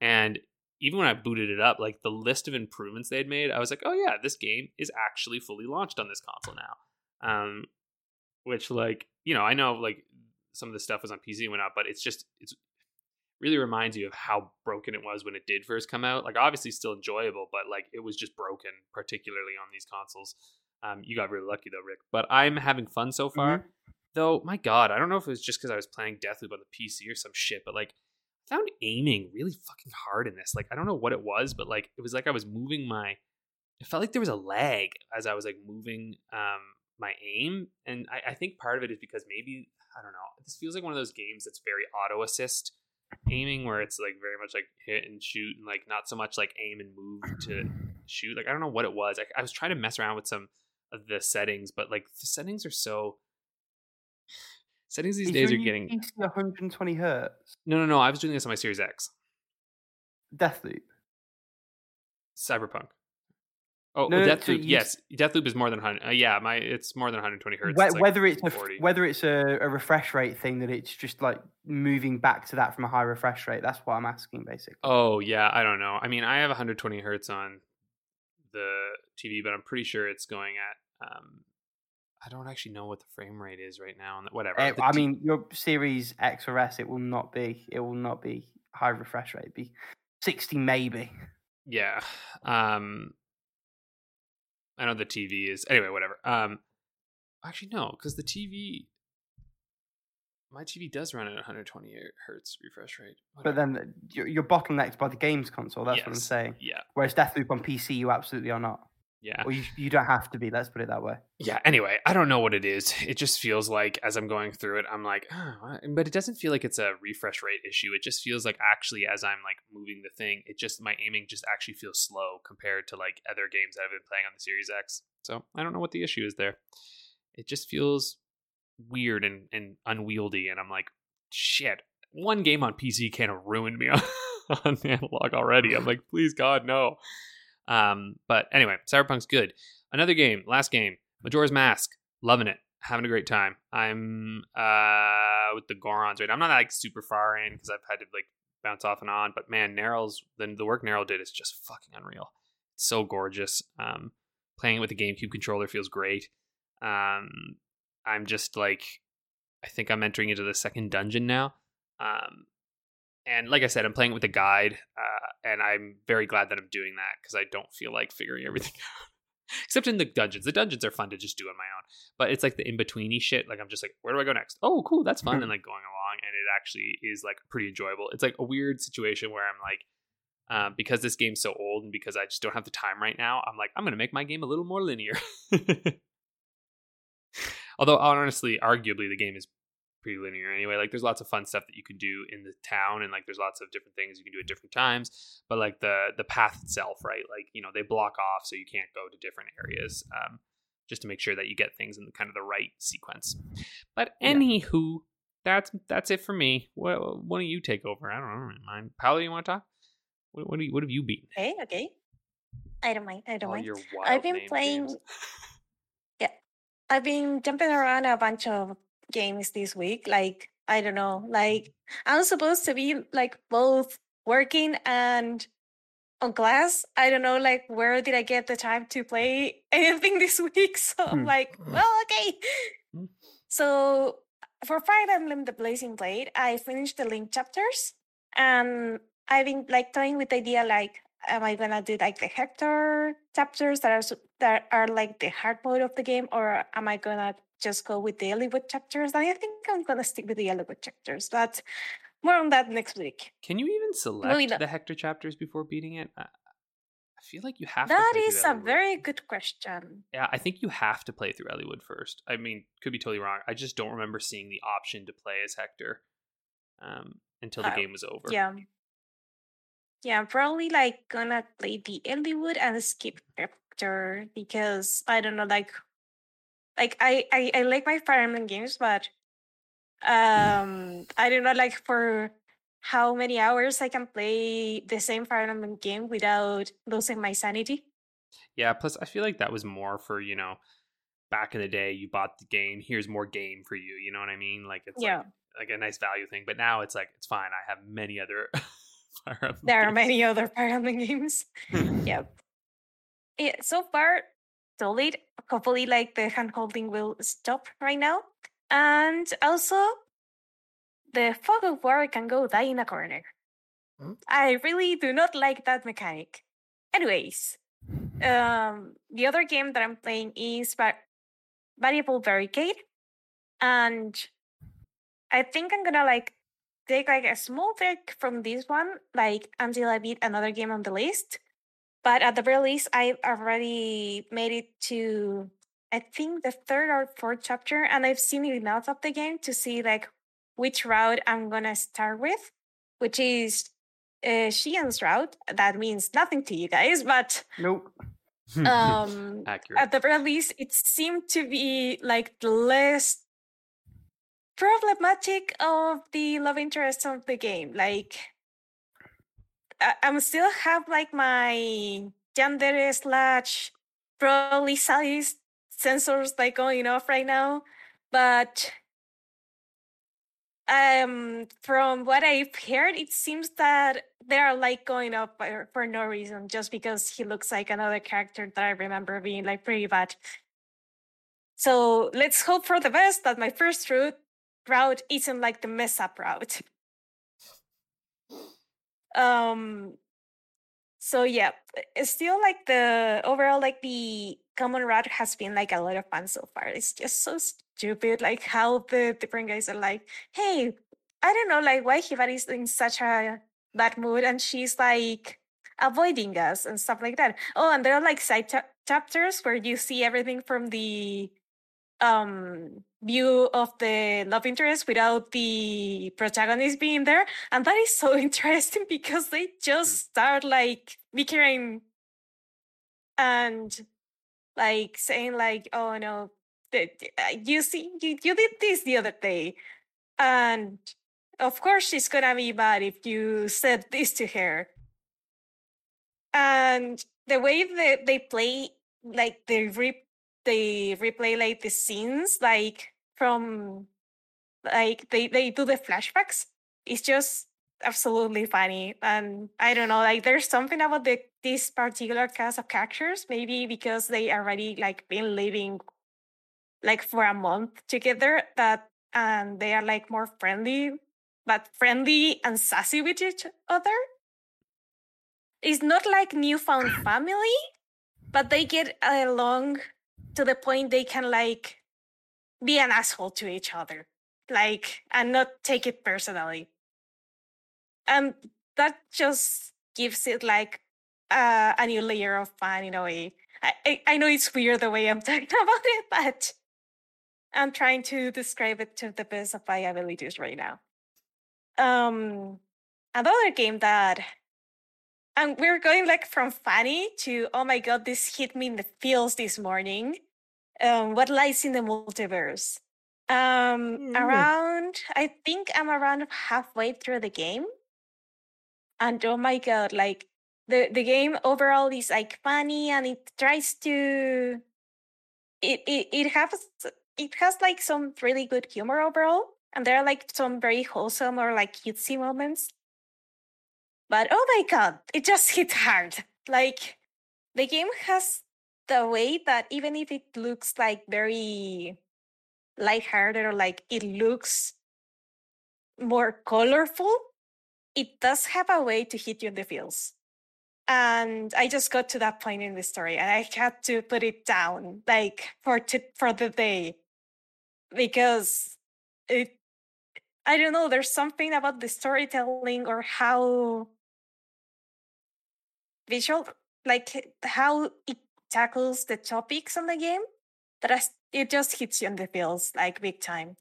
and even when I booted it up, like the list of improvements they had made, I was like, oh yeah, this game is actually fully launched on this console now. Um which like, you know, I know like some of the stuff was on PC and whatnot, but it's just it's really reminds you of how broken it was when it did first come out. Like obviously still enjoyable, but like it was just broken, particularly on these consoles. Um, you got really lucky though, Rick. But I'm having fun so far. Mhm. Though, my God, I don't know if it was just because I was playing Deathloop on the PC or some shit, but like I found aiming really fucking hard in this. Like I don't know what it was, but like it was like I was moving my. It felt like there was a lag as I was like moving um my aim, and I, I think part of it is because maybe I don't know. This feels like one of those games that's very auto assist aiming, where it's like very much like hit and shoot, and like not so much like aim and move to shoot. Like I don't know what it was. I, I was trying to mess around with some the settings, but like the settings are so. Settings these days are getting 120 hertz. no no no. I was doing this on my Series X. Deathloop. Cyberpunk. Oh, No, Deathloop. so you- yes, Deathloop is more than 100. Uh, yeah, my it's more than 120 hertz. Whe- It's like whether it's a f- 40. whether it's a, a refresh rate thing that it's just like moving back to that from a high refresh rate. That's what I'm asking basically. Oh yeah, I don't know. I mean, I have 120 hertz on the TV, but I'm pretty sure it's going at. Um, I don't actually know what the frame rate is right now. And whatever. Uh, I mean, your Series X or S, it will not be. It will not be high refresh rate. It'd be 60 maybe. yeah. Um, I know the TV is anyway. Whatever. Um, actually no, because the TV. My TV does run at 120 hertz refresh rate. But then you're, you're bottlenecked by the games console. That's what I'm saying. yeah, Whereas Deathloop on PC, you absolutely are not. Yeah. Or you, you don't have to be. Let's put it that way. yeah anyway i don't know what it is it just feels like as i'm going through it i'm like oh, but it doesn't feel like it's a refresh rate issue it just feels like actually as i'm like moving the thing it just my aiming just actually feels slow compared to like other games that i've been playing on the series x so i don't know what the issue is there it just feels weird and, and unwieldy and i'm like shit one game on pc kind of ruined me on, on analog already i'm like please god no um but anyway cyberpunk's good another game last game Majora's Mask, loving it, having a great time. I'm uh with the Gorons right. I'm not like super far in because I've had to like bounce off and on, but man, Narrow's the the work Narrow did is just fucking unreal. It's so gorgeous. Um, playing it with the GameCube controller feels great. Um, I'm just like I think I'm entering into the second dungeon now. Um, and like I said, I'm playing with a guide, uh, and I'm very glad that I'm doing that because I don't feel like figuring everything out. Except in the dungeons. The dungeons are fun to just do on my own. But it's like the in betweeny shit. Like I'm just like, where do I go next? Oh, cool, that's fun. and like going along, and it actually is like pretty enjoyable. It's like a weird situation where I'm like, um, because this game's so old and because I just don't have the time right now, I'm like, I'm gonna make my game a little more linear. Although honestly, arguably the game is pretty linear anyway. Like there's lots of fun stuff that you can do in the town and like there's lots of different things you can do at different times. But like the the path itself, right? Like, you know, they block off so you can't go to different areas. Um, just to make sure that you get things in the kind of the right sequence. But anywho, that's that's it for me. What why don't you take over? I don't know. Mind, Paolo, you want to talk? What what, do you, what have you beaten? Okay, okay. I don't mind. I don't All mind. your I've been named playing- games. I've been jumping around a bunch of games this week. Like, I don't know, like I'm supposed to be like both working and on class. I don't know, like where did I get the time to play anything this week? So I'm Hmm. like, well, okay. Hmm. So for Fire Emblem: The Blazing Blade, I finished the Lyn chapters, and I've been like toying with the idea like, am I gonna do like the Hector chapters that are that are like the hard mode of the game, or am I gonna just go with the Eliwood chapters? And I think I'm gonna stick with the Eliwood chapters, but more on that next week. Can you even select the Hector chapters before beating it? I, feel like you have to. That through a very good question. Yeah, I think you have to play through Eliwood first. I mean, could be totally wrong. I just don't remember seeing the option to play as Hector um, until the Oh, game was over. Yeah. Yeah, I'm probably like gonna play the Eliwood and skip Hector because I don't know, like like I, I, I like my Fire Emblem games, but um I don't know like for how many hours I can play the same Fire Emblem game without losing my sanity. Yeah, plus I feel like that was more for, you know, back in the day you bought the game, here's more game for you, you know what I mean? Like it's Yeah. like like a nice value thing. But now it's like it's fine. I have many other There are many other Fire Emblem games. yep. Yeah, so far, solid. Hopefully, like the hand holding will stop right now. And also, the fog of war can go die in a corner. Hmm? I really do not like that mechanic. Anyways, um, the other game that I'm playing is Va- Variable Barricade, and I think I'm gonna like take like a small break from this one, like until I beat another game on the list. But at the very least, I've already made it to I think the third or fourth chapter, and I've seen enough of the game to see like which route I'm gonna start with, which is uh, Xian's route. That means nothing to you guys, but Nope. um, Accurate. at the very least, it seemed to be like the less problematic of the love interest of the game. Like, I- I'm still have like my gender slash probably size sensors like going off right now, but um from what i've heard it seems that they're like going up for, for no reason just because he looks like another character that i remember being like pretty bad. So let's hope for the best that my first route route isn't like the mess up route um so yeah it's still like the overall like the common route has been like a lot of fun so far. It's just so stupid like how the different guys are like hey i don't know like why Hibari is in such a bad mood and she's like avoiding us and stuff like that. Oh and there are like side cha- chapters where you see everything from the um view of the love interest without the protagonist being there. And that is so interesting because they just start like bickering and like saying like oh no uh, you see you, you did this the other day. And of course she's gonna be mad if you said this to her. And the way that they play like they re- they replay like the scenes like from like they they do the flashbacks it's just absolutely funny and i don't know like there's something about the this particular cast of characters maybe because they already like been living like for a month together that and they are like more friendly, but friendly and sassy with each other. It's not like newfound family, but they get along to the point they can like be an asshole to each other, like and not take it personally. And that just gives it like uh, a new layer of fun in a way. I, I, know it's weird the way I'm talking about it, but I'm trying to describe it to the best of my abilities right now. Um, another game that, and we're going like from funny to oh my god, this hit me in the feels this morning. Um, what lies in the multiverse? Um, Mm. around, I think I'm around halfway through the game, and oh my god, like the the game overall is like funny and it tries to it it, it has it has like some really good humor overall and there are like some very wholesome or like cutesy moments but oh my god it just hit hard like the game has the way that even if it looks like very lighthearted or like it looks more colorful it does have a way to hit you in the feels and I just got to that point in the story, and I had to put it down, like for t- for the day, because it. I don't know. There's something about the storytelling or how visual, like how it tackles the topics on the game, that I, it just hits you in the feels like big time.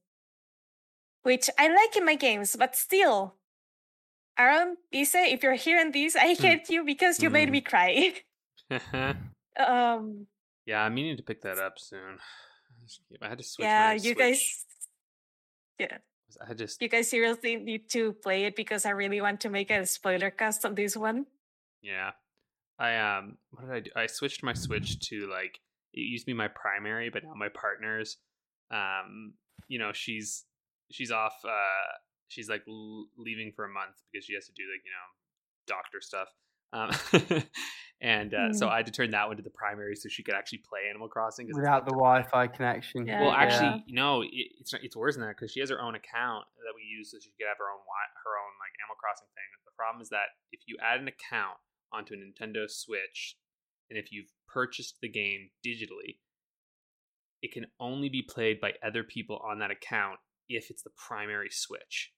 Which I like in my games, but still, Aaron, Ise, if you're hearing this, I hate you because you made Mm. me cry. um, yeah, I'm meaning to pick that up soon. I had to switch. yeah, you Switch. guys, yeah, I just you guys seriously need to play it because I really want to make a spoiler cast on this one. Yeah. I um what did I do? I switched my Switch to like it used to be my primary, but now my partner's um you know, she's she's off uh she's like l- leaving for a month because she has to do like, you know, doctor stuff. Um and uh, so Mm. I had to turn that one to the primary so she could actually play Animal Crossing without the. Wi-Fi connection. Yeah. Well, Yeah. actually, no, it, it's not, it's worse than that because she has her own account that we use so she could have her own wi- her own like Animal Crossing thing. The problem is that if you add an account onto a Nintendo Switch, and if you've purchased the game digitally, it can only be played by other people on that account if it's the primary Switch.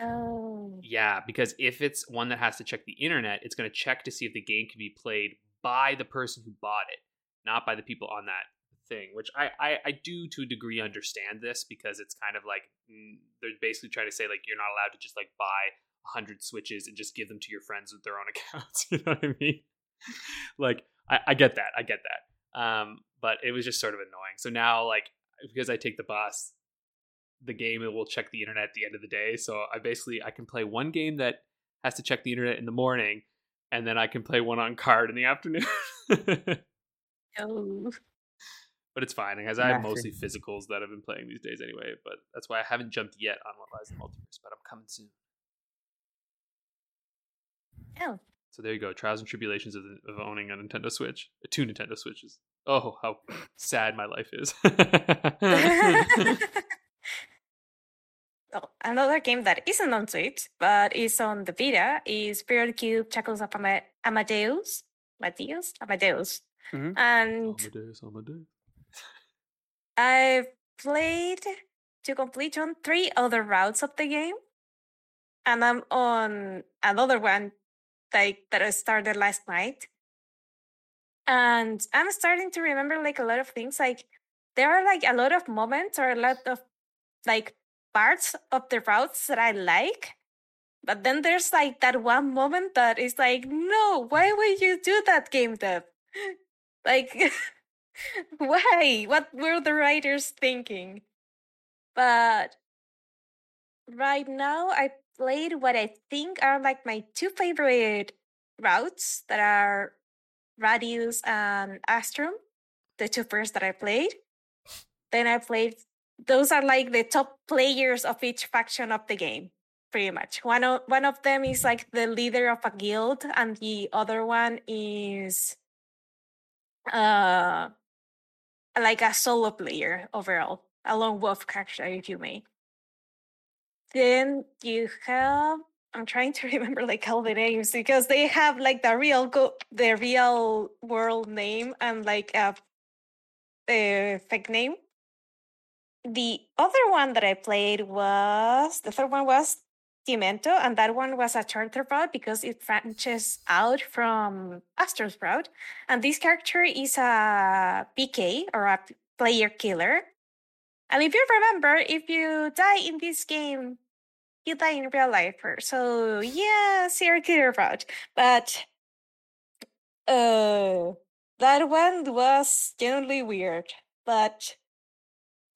Oh, Yeah, because if it's one that has to check the internet, it's going to check to see if the game can be played by the person who bought it, not by the people on that thing. Which I I, I do to a degree understand this because it's kind of like mm, they're basically trying to say like you're not allowed to just like buy a hundred switches and just give them to your friends with their own accounts. you know what I mean? like I, I get that, I get that. Um, but it was just sort of annoying. So now like because I take the bus, the game it will check the internet at the end of the day. So I basically I can play one game that has to check the internet in the morning, and then I can play one on card in the afternoon. but oh. it's fine because I have mostly physicals that I've been playing these days anyway. But that's why I haven't jumped yet on What Lies in the Multiverse, but I'm coming soon. Oh. So there you go. Trials and tribulations of, of owning a Nintendo Switch, two Nintendo Switches. Oh, how sad my life is. well, another game that isn't on Switch but is on the Vita is Period Cube Shackles of Ama- Amadeus. Amadeus? Amadeus. Mhm. And Amadeus, Amadeus. I've played to completion three other routes of the game, and I'm on another one like that I started last night. And I'm starting to remember like a lot of things. Like there are like a lot of moments or a lot of like parts of the routes that I like. But then there's like that one moment that is like, no, why would you do that game dev? Like why? What were the writers thinking? But right now, I played what I think are like my two favorite routes that are Radius and Astrum, the two first that I played. Then I played, those are like the top players of each faction of the game, pretty much. One of, one of them is like the leader of a guild, and the other one is uh like a solo player overall. a lone wolf character, if you may. Then you have I'm trying to remember like all the names because they have like the real go the real world name and like a, a fake name. The other one that I played was the third one was Demento, and that one was a charter route because it branches out from Astro's route. And this character is a PK or a player killer. And if you remember, if you die in this game, you die in real life. So yeah, serial killer route. But uh that one was genuinely weird. But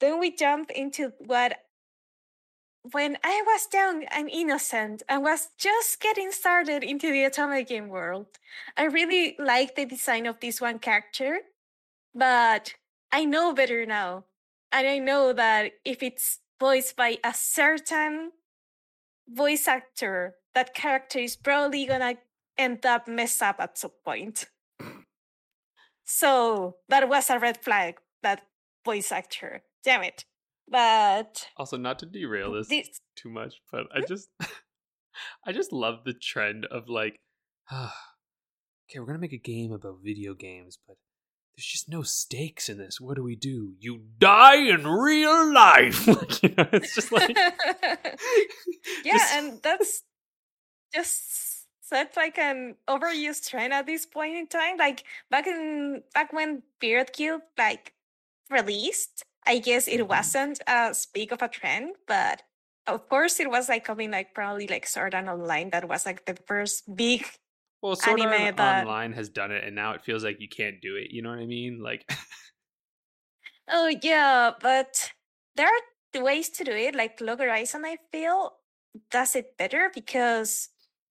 then we jump into what when I was young and innocent and was just getting started into the Otome game world, I really liked the design of this one character, but I know better now. And I know that if it's voiced by a certain voice actor, that character is probably gonna end up mess up at some point. so that was a red flag, that voice actor. Damn it. But Also, not to derail this this too much, but I hmm? just I just love the trend of like okay, we're gonna make a game about video games, but there's just no stakes in this. What do we do? You die in real life. You know, it's just like yeah, just- and that's just such like an overused trend at this point in time. Like back in back when Period Cube like released, I guess it Mhm. wasn't as big of a trend, but of course it was like coming like probably like Sword Art Online that was like the first big well, Sword Art anime that- Online has done it, and now it feels like you can't do it. You know what I mean? Like, Oh yeah, but there are ways to do it. Like Log Horizon, I feel does it better because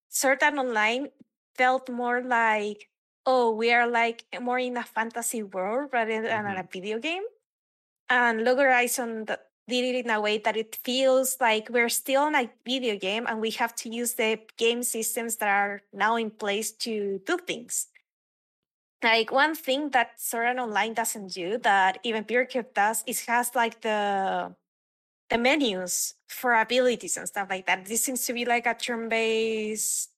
certain Online felt more like, oh, we are like more in a fantasy world rather than in a mm-hmm. video game. And Log Horizon th- did it in a way that it feels like we're still in a video game and we have to use the game systems that are now in place to do things. Like one thing that Sword Art Online doesn't do that even PureCube does is has like the the menus for abilities and stuff like that. This seems to be like a turn-based.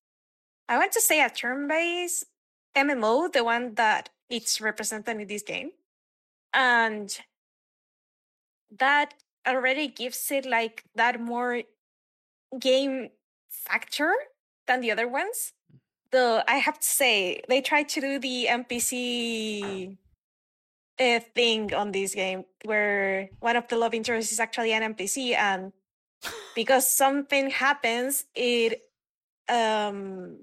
I want to say a turn-based MMO, the one that it's represented in this game, and that already gives it like that more game factor than the other ones. Though I have to say, they tried to do the NPC uh, thing on this game where one of the love interests is actually an NPC, and because something happens, it um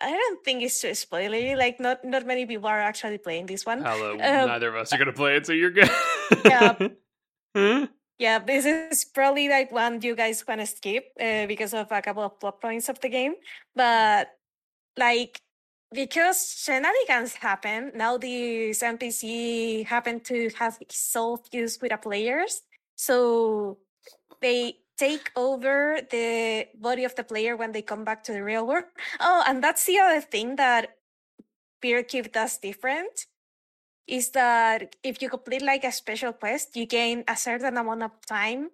I don't think it's too spoilery. Like not not many people are actually playing this one. hello, Um, neither of us are gonna play it, so you're good. Yeah. Huh? Yeah, this is probably like one you guys want to skip uh, because of a couple of plot points of the game. But like because shenanigans happen, now this NPC happen to have soul fused with the players. So they take over the body of the player when they come back to the real world. Oh, and that's the other thing that Beer Cube does different is that if you complete like a special quest, you gain a certain amount of time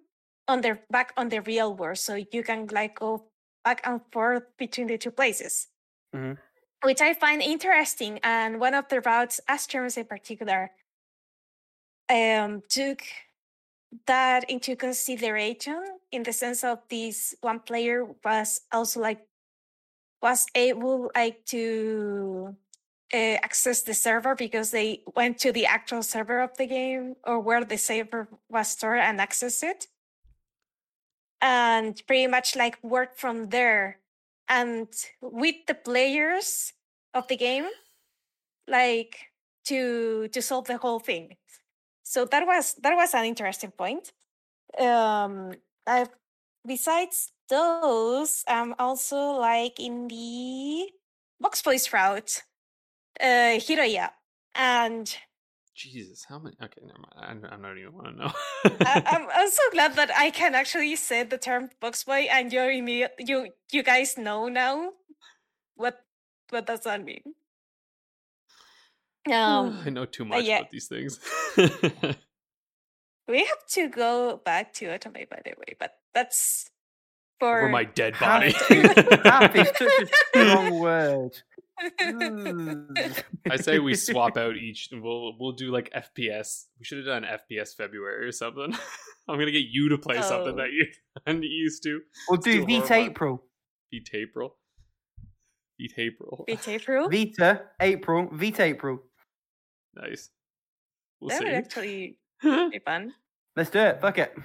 on the back on the real world, so you can like go back and forth between the two places, Mhm. which I find interesting. And one of the routes, Astrums in particular, um, took that into consideration in the sense of this one player was also like was able like to uh, access the server because they went to the actual server of the game or where the server was stored and access it. And pretty much like work from there. And with the players of the game like to to solve the whole thing. So that was that was an interesting point. Um i besides those i'm also like in the box boys route uh Hiroya. And Jesus, how many? Okay, never mind. I, I don't even want to know. I, I'm, I'm so glad that I can actually say the term box boy and you're immediate, you you guys know now what what does that mean. Um I know too much yeah. about these things. We have to go back to Otome, by the way, but that's for Over my dead body. to. Have is such a strong word. Mm. I say we swap out each. We'll we'll do like FPS. We should have done FPS February or something. I'm gonna get you to play something Oh. that you I'm used to. We'll It's do too Vita. April. Beat April. Beat April. Beat April. Vita April. Vita April. Nice. We'll that would actually be fun. Let's do it. Fuck it.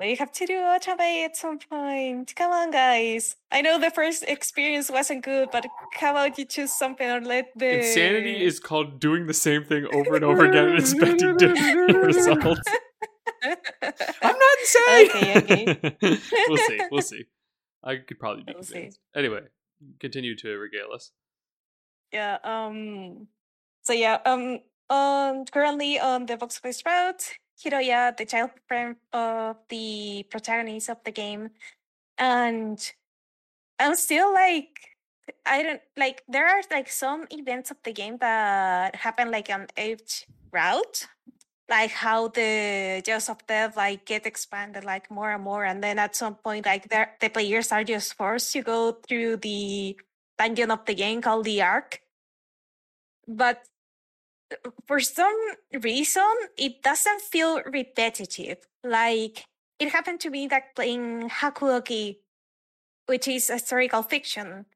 We have to do Otome at some point. Come on, guys. I know the first experience wasn't good, but how about you choose something or let the Insanity is called doing the same thing over and over again and expecting different results. I'm not insane. Okay, okay. we'll see. We'll see. I could probably be We'll see. Anyway, continue to regale us. Yeah. Um. So yeah. Um. Um. Currently on the box office route, Hiroya, the child friend of the protagonist of the game, and I'm still like, I don't like. There are like some events of the game that happen like on each route, like how the jaws of death like get expanded like more and more, and then at some point like the players are just forced to go through the dungeon of the game called the Ark but for some reason it doesn't feel repetitive like it happened to me that playing hakuoki which is a historical fiction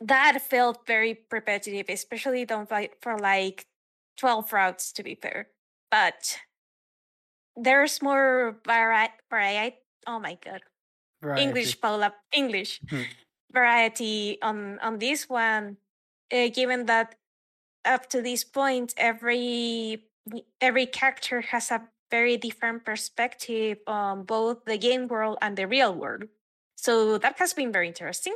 that felt very repetitive especially done by, for like 12 routes to be fair but there's more vari- variety oh my god Variety. English, Paola, English Mhm. variety on on this one. Uh, given that up to this point, every every character has a very different perspective on both the game world and the real world. So that has been very interesting.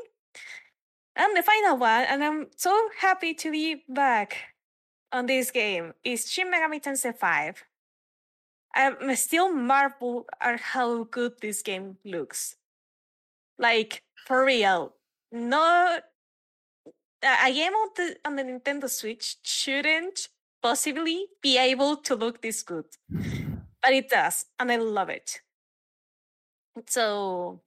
And the final one, and I'm so happy to be back on this game, is Shin Megami Tensei 5. I'm still marvel at how good this game looks. Like for real, no a game on the on the Nintendo Switch shouldn't possibly be able to look this good, but it does, and I love it. So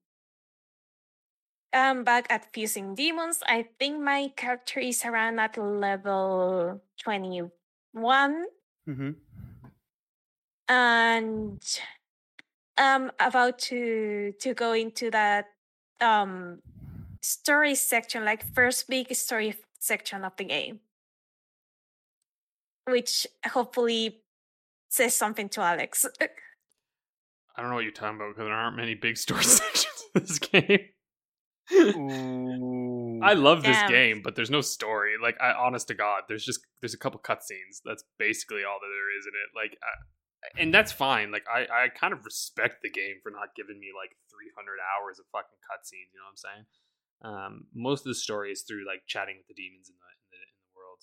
I'm back at fusing demons. I think my character is around at level twenty one hmm and I'm about to to go into that um story section, like first big story section of the game, which hopefully says something to Alex. I don't know what you're talking about because there aren't many big story sections in this game. Ooh. I love this Damn. game, but there's no story. Like, I, honest to God, there's just there's a couple cutscenes. That's basically all that there is in it. Like, I, and that's fine. Like, I I kind of respect the game for not giving me like 300 hours of fucking cutscenes. You know what I'm saying? Um, most of the story is through like chatting with the demons in the in the, in the world.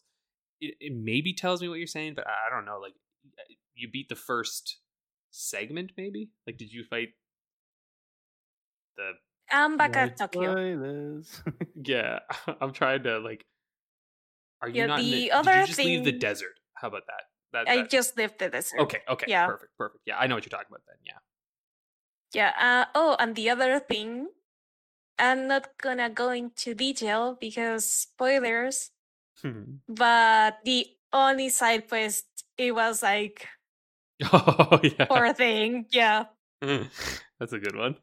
It, it maybe tells me what you're saying, but I, I don't know. Like, you beat the first segment, maybe. Like, did you fight the I'm back at Tokyo. yeah, I'm trying to like. Are you Yeah, not? in the the, other did you just leave the desert? How about that? That, I just left the desert. okay, okay, yeah. perfect, perfect. Yeah, I know what you're talking about then. Yeah, Yeah. Uh, oh, and the other thing, I'm not gonna go into detail because spoilers. Hmm. But the only side quest, it was like oh yeah, poor thing. Yeah. Hmm. that's a good one.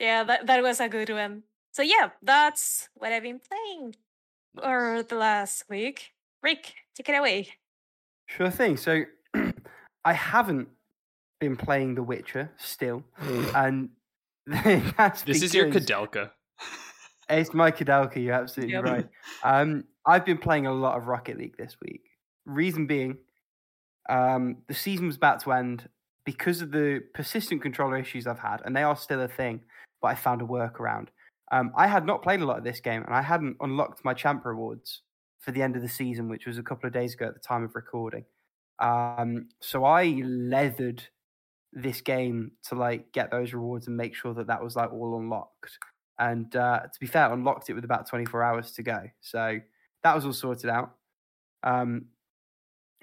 Yeah, that, that was a good one. So yeah, that's what I've been playing for the last week. Rick, take it away. Sure thing. So I haven't been playing The Witcher still, hmm. and that's This is your because- Kadelka. It's my Kadalka, you're absolutely Yep. right. Um, I've been playing a lot of Rocket League this week. Reason being, um, the season was about to end because of the persistent controller issues I've had, and they are still a thing, but I found a workaround. Um, I had not played a lot of this game, and I hadn't unlocked my champ rewards for the end of the season, which was a couple of days ago at the time of recording. Um, so I leathered this game to like get those rewards and make sure that that was like all unlocked. And uh, to be fair, unlocked it with about 24 hours to go. So that was all sorted out. Um,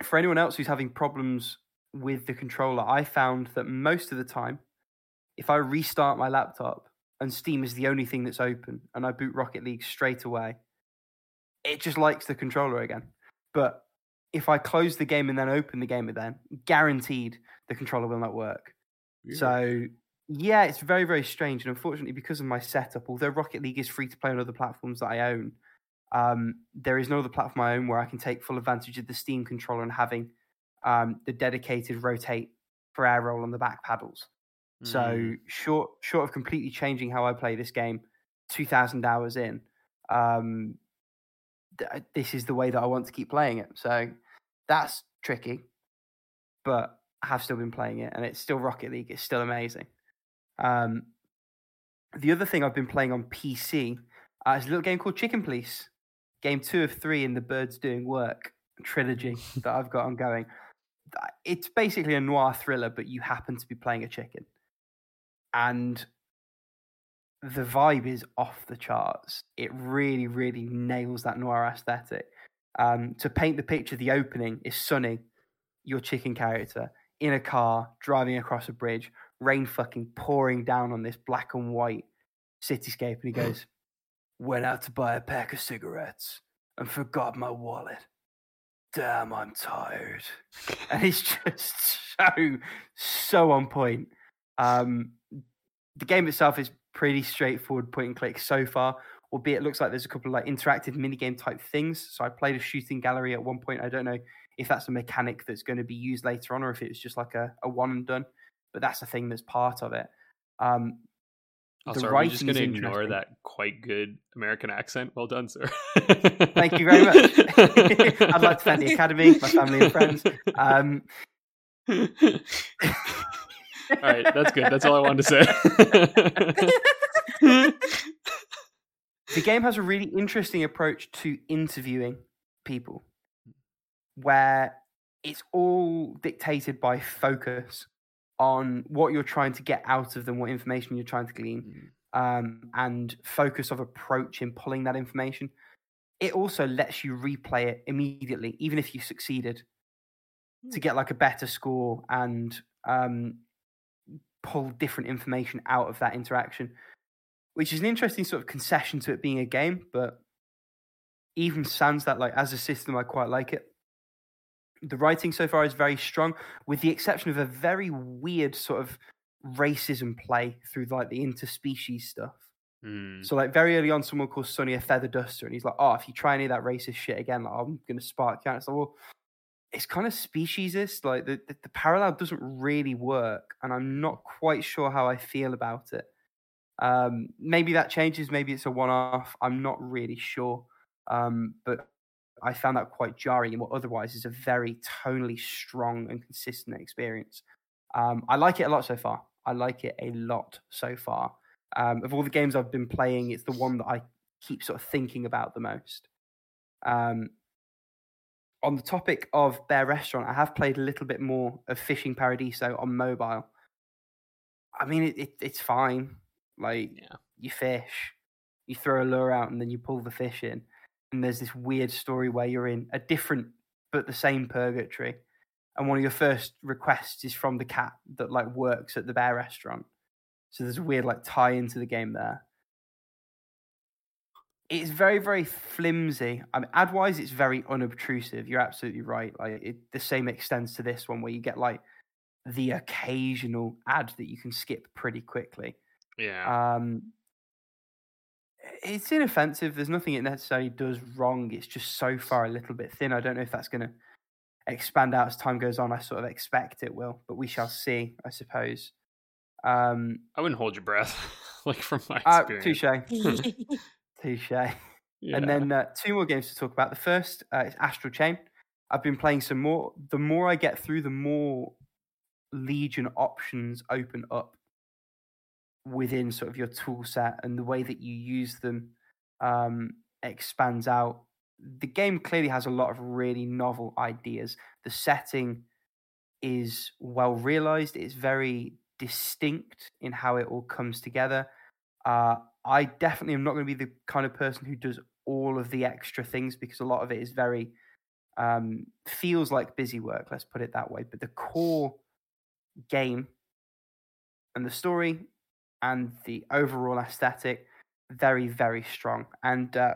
for anyone else who's having problems with the controller, I found that most of the time, if I restart my laptop and Steam is the only thing that's open and I boot Rocket League straight away, it just likes the controller again. But if I close the game and then open the game again, guaranteed the controller will not work. Weird. So yeah, it's very very strange, and unfortunately, because of my setup, although Rocket League is free to play on other platforms that I own, um, there is no other platform I own where I can take full advantage of the Steam controller and having um, the dedicated rotate for air roll on the back paddles. So Mm. short short of completely changing how I play this game, two thousand hours in, um, th- this is the way that I want to keep playing it. So that's tricky, but I have still been playing it, and it's still Rocket League. It's still amazing. Um, the other thing I've been playing on PC uh, is a little game called Chicken Police, game two of three in the Birds Doing Work trilogy that I've got ongoing. It's basically a noir thriller, but you happen to be playing a chicken, and the vibe is off the charts. It really, really nails that noir aesthetic. Um, to paint the picture, the opening is Sonny, your chicken character, in a car driving across a bridge, rain fucking pouring down on this black and white cityscape, and he goes, "Went out to buy a pack of cigarettes and forgot my wallet. Damn, I'm tired." And it's just so so on point. Um, the game itself is pretty straightforward point and click so far, albeit it looks like there's a couple of like interactive minigame type things. So I played a shooting gallery at one point. I don't know if that's a mechanic that's going to be used later on or if it was just like a, a one and done, but that's a thing that's part of it. Um, Also, the we just going to ignore that quite good American accent? Well done, sir. Thank you very much. I'd like to thank the Academy, my family and friends. Um, all right, that's good. That's all I wanted to say. the game has a really interesting approach to interviewing people where it's all dictated by focus on what you're trying to get out of them, what information you're trying to glean, um, and focus of approach in pulling that information. It also lets you replay it immediately, even if you succeeded, to get like a better score and um, pull different information out of that interaction, which is an interesting sort of concession to it being a game. But even sans that, like as a system, I quite like it. The writing so far is very strong, with the exception of a very weird sort of racism play through like the interspecies stuff. Mm. So like very early on, someone calls Sonny a feather duster, and he's like, "Oh, if you try any of that racist shit again, like, I'm gonna spark you." out." It's like, well, it's kind of speciesist. Like the, the the parallel doesn't really work, and I'm not quite sure how I feel about it. Um, maybe that changes. Maybe it's a one-off. I'm not really sure. Um, but I found that quite jarring in what otherwise is a very tonally strong and consistent experience. Um, I like it a lot so far. I like it a lot so far. Um, of all the games I've been playing, it's the one that I keep sort of thinking about the most. Um, on the topic of Bear Restaurant, I have played a little bit more of Fishing Paradiso on mobile. I mean, it, it, it's fine. Like, Yeah. you fish, you throw a lure out, and then you pull the fish in. And there's this weird story where you're in a different but the same purgatory. And one of your first requests is from the cat that like works at the bear restaurant. So there's a weird like tie into the game there. It's very, very flimsy. I mean, ad wise, it's very unobtrusive. You're absolutely right. Like it, the same extends to this one, where you get like the occasional ad that you can skip pretty quickly. Yeah. Um, it's inoffensive. There's nothing it necessarily does wrong. It's just so far a little bit thin. I don't know if that's going to expand out as time goes on. I sort of expect it will, but we shall see, I suppose. Um, I wouldn't hold your breath, like from my uh, experience. touche, touche. Yeah. And then uh, two more games to talk about. The first uh, is Astral Chain. I've been playing some more. The more I get through, the more Legion options open up within sort of your tool set, and the way that you use them um, expands out. The game clearly has a lot of really novel ideas. The setting is well realized. It's very distinct in how it all comes together. Uh, I definitely am not going to be the kind of person who does all of the extra things because a lot of it is very Um, feels like busy work, let's put it that way. But the core game and the story and the overall aesthetic, very, very strong. And uh,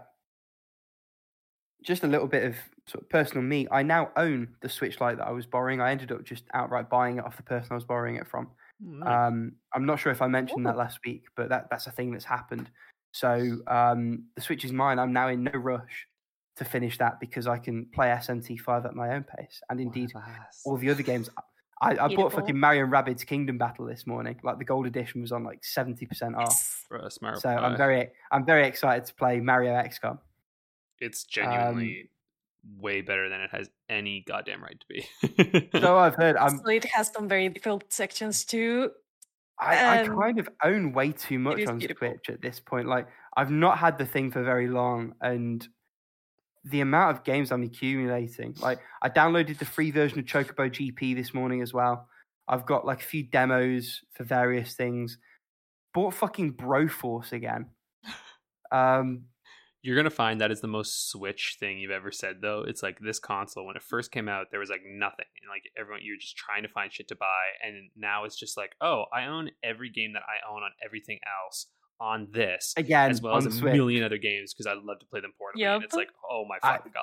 just a little bit of sort of personal me. I now own the Switch Lite that I was borrowing. I ended up just outright buying it off the person I was borrowing it from. Oh, nice. Um, I'm not sure if I mentioned that last week, but that, that's a thing that's happened. So um, the Switch is mine. I'm now in no rush to finish that because I can play SMT5 at my own pace. And indeed, all the other games. I, I bought fucking Mario and Rabbids Kingdom Battle this morning. Like the gold edition was on like 70% off. Yes. For So I'm very I'm very excited to play Mario XCOM. It's um, genuinely way better than it has any goddamn right to be. So I've heard. I'm so it has some very difficult sections too. I, I Um, kind of own way too much on beautiful. Switch at this point. Like I've not had the thing for very long, and the amount of games I'm accumulating. Like I downloaded the free version of Chocobo GP this morning as well. I've got like a few demos for various things. Bought fucking Broforce again. Um, You're gonna find that is the most Switch thing you've ever said, though. It's like this console when it first came out, there was like nothing, and like everyone, you're just trying to find shit to buy, and now it's just like, oh, I own every game that I own on everything else on this, again, as well as a Switch. million other games because I love to play them portably. And it's like, oh my I- fucking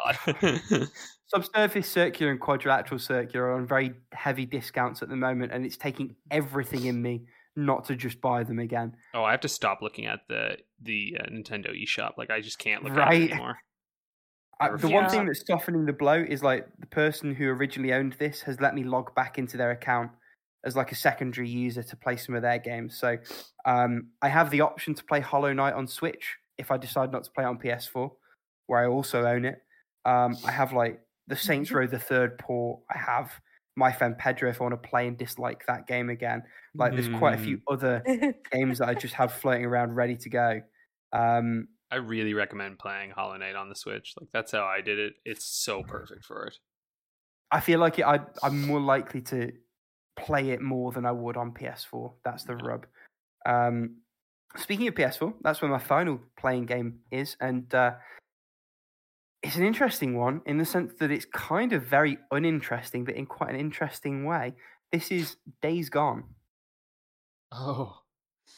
god. Subsurface Circular and Quadrilateral Circular are on very heavy discounts at the moment, and it's taking everything in me not to just buy them again. oh, I have to stop looking at the the uh, Nintendo eShop. Like I just can't look at it anymore. I, the one thing that's softening the blow is like the person who originally owned this has let me log back into their account as like a secondary user to play some of their games. So um, I have the option to play Hollow Knight on Switch if I decide not to play it on PS4, where I also own it. Um, I have like the Saints Row the third port. I have my friend Pedro if I want to play and dislike that game again. Like there's quite a few other games that I just have floating around ready to go. Um, I really recommend playing Hollow Knight on the Switch. Like that's how I did it. It's so perfect for it. I feel like it, I, I'm more likely to play it more than I would on PS4. That's the rub. Um, speaking of PS4, that's where my final playing game is, and uh, it's an interesting one in the sense that it's kind of very uninteresting, but in quite an interesting way. This is Days Gone. Oh,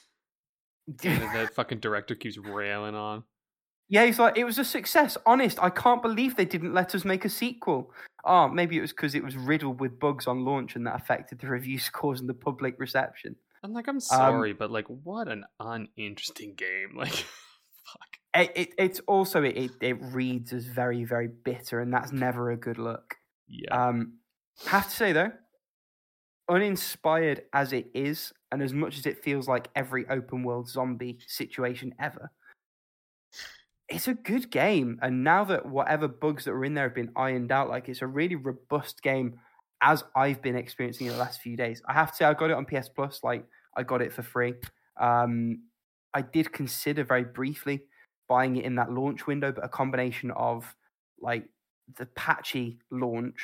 that, that fucking director keeps railing on. Yeah, he's like, it was a success. Honest, I can't believe they didn't let us make a sequel. Oh, maybe it was because it was riddled with bugs on launch and that affected the review scores and the public reception. I'm like, Um, I'm sorry, but like, what an uninteresting game. Like, fuck. It, it, it's also it, it it reads as very very bitter, and that's never a good look. Yeah. Um, have to say though, uninspired as it is, and as much as it feels like every open world zombie situation ever, it's a good game. And now that whatever bugs that were in there have been ironed out, like it's a really robust game. As I've been experiencing in the last few days, I have to say I got it on PS Plus. Like I got it for free. Um, I did consider very briefly buying it in that launch window, but a combination of like the patchy launch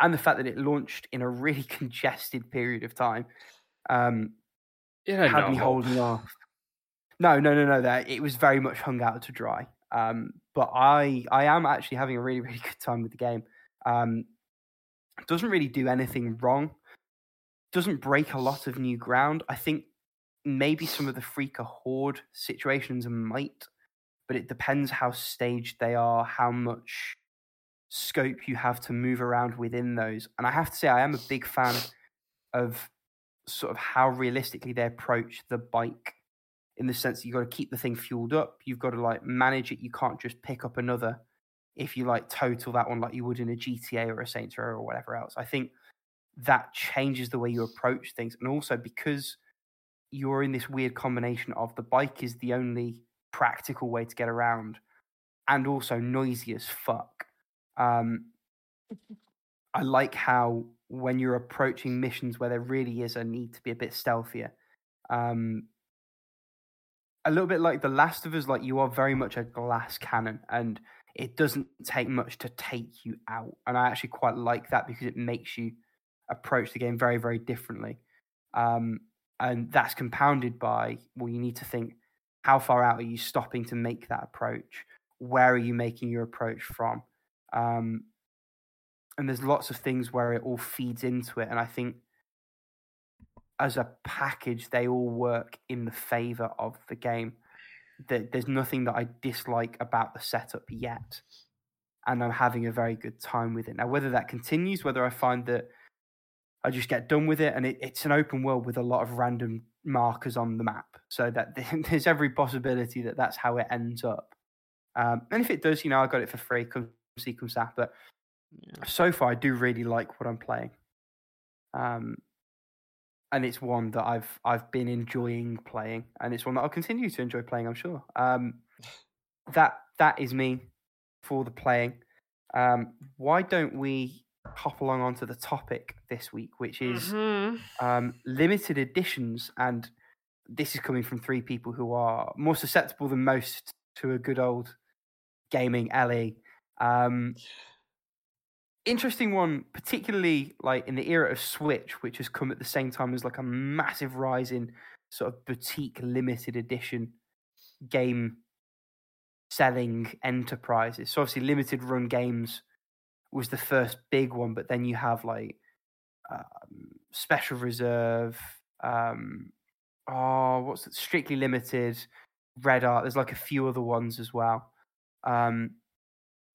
and the fact that it launched in a really congested period of time um, it had, had no me holding off. No, no, no, no. That it was very much hung out to dry. Um, but I, I am actually having a really, really good time with the game. Um, doesn't really do anything wrong. Doesn't break a lot of new ground. I think maybe some of the freaker horde situations might, but it depends how staged they are, how much scope you have to move around within those. And I have to say, I am a big fan of sort of how realistically they approach the bike in the sense that you've got to keep the thing fueled up. You've got to like manage it. You can't just pick up another if you like total that one like you would in a GTA or a Saints Row or whatever else. I think that changes the way you approach things. And also because you're in this weird combination of the bike is the only practical way to get around and also noisy as fuck. Um, I like how when you're approaching missions where there really is a need to be a bit stealthier, um, a little bit like The Last of Us, like you are very much a glass cannon, and it doesn't take much to take you out. And I actually quite like that because it makes you approach the game very, very differently. Um, and that's compounded by well, you need to think how far out are you stopping to make that approach? Where are you making your approach from? Um, and there's lots of things where it all feeds into it, and I think as a package, they all work in the favor of the game. There- There's nothing that I dislike about the setup yet, and I'm having a very good time with it. Now, whether that continues, whether I find that I just get done with it, and it, it's an open world with a lot of random markers on the map, so that there's every possibility that that's how it ends up. Um, and if it does, you know, I got it for free. Come see, come sap. But Yeah. so far, I do really like what I'm playing. Um, and it's one that I've I've been enjoying playing, and it's one that I'll continue to enjoy playing. I'm sure. Um, that that is me for the playing. Um, why don't we hop along onto the topic this week, which is Mhm. um, limited editions, and this is coming from three people who are more susceptible than most to a good old gaming LE. Um, interesting one, particularly like in the era of Switch, which has come at the same time as like a massive rise in sort of boutique limited edition game selling enterprises. So obviously, limited run games was the first big one, but then you have like um, Special Reserve. Um, oh, what's it? Strictly Limited, Red Art. There's like a few other ones as well. Um,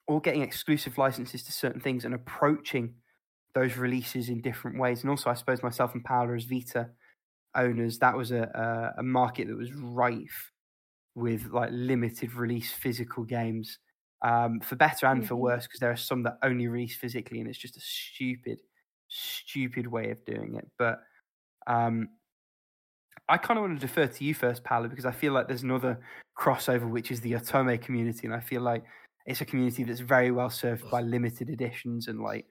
all getting exclusive licenses to certain things and approaching those releases in different ways. And also, I suppose myself and Paola as Vita owners, that was a, a, a market that was rife with like limited release physical games, um, for better and for Mhm. worse, because there are some that only release physically, and it's just a stupid, stupid way of doing it. But um, I kind of want to defer to you first, Paola, because I feel like there's another crossover, which is the Otome community, and I feel like it's a community that's very well served by limited editions and like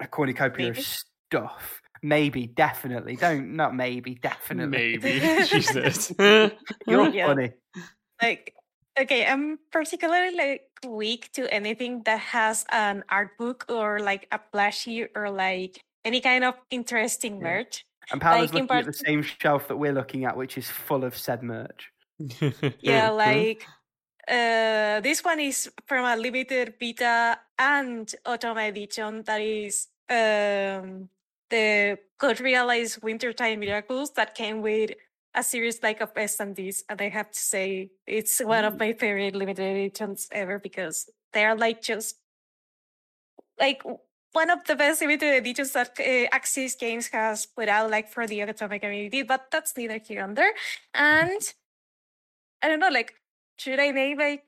a cornucopia of stuff. Maybe, definitely. Don't not maybe, definitely. Maybe. Jesus. You're Yeah. funny. like okay i'm particularly like weak to anything that has an art book or like a plushie or like any kind of interesting Yeah. merch And Paola's Like, in looking at the same shelf that we're looking at, which is full of said merch. yeah like uh this one is from a limited Vita and Otome edition that is um the Code: Realize Wintertide Miracles that came with a series like of SMDs, and I have to say it's one of Mm. my favorite limited editions ever because they are like just like one of the best limited editions that uh, Aksys Games has put out, like for the Otome community. But that's neither here nor there. And I don't know, like should I name like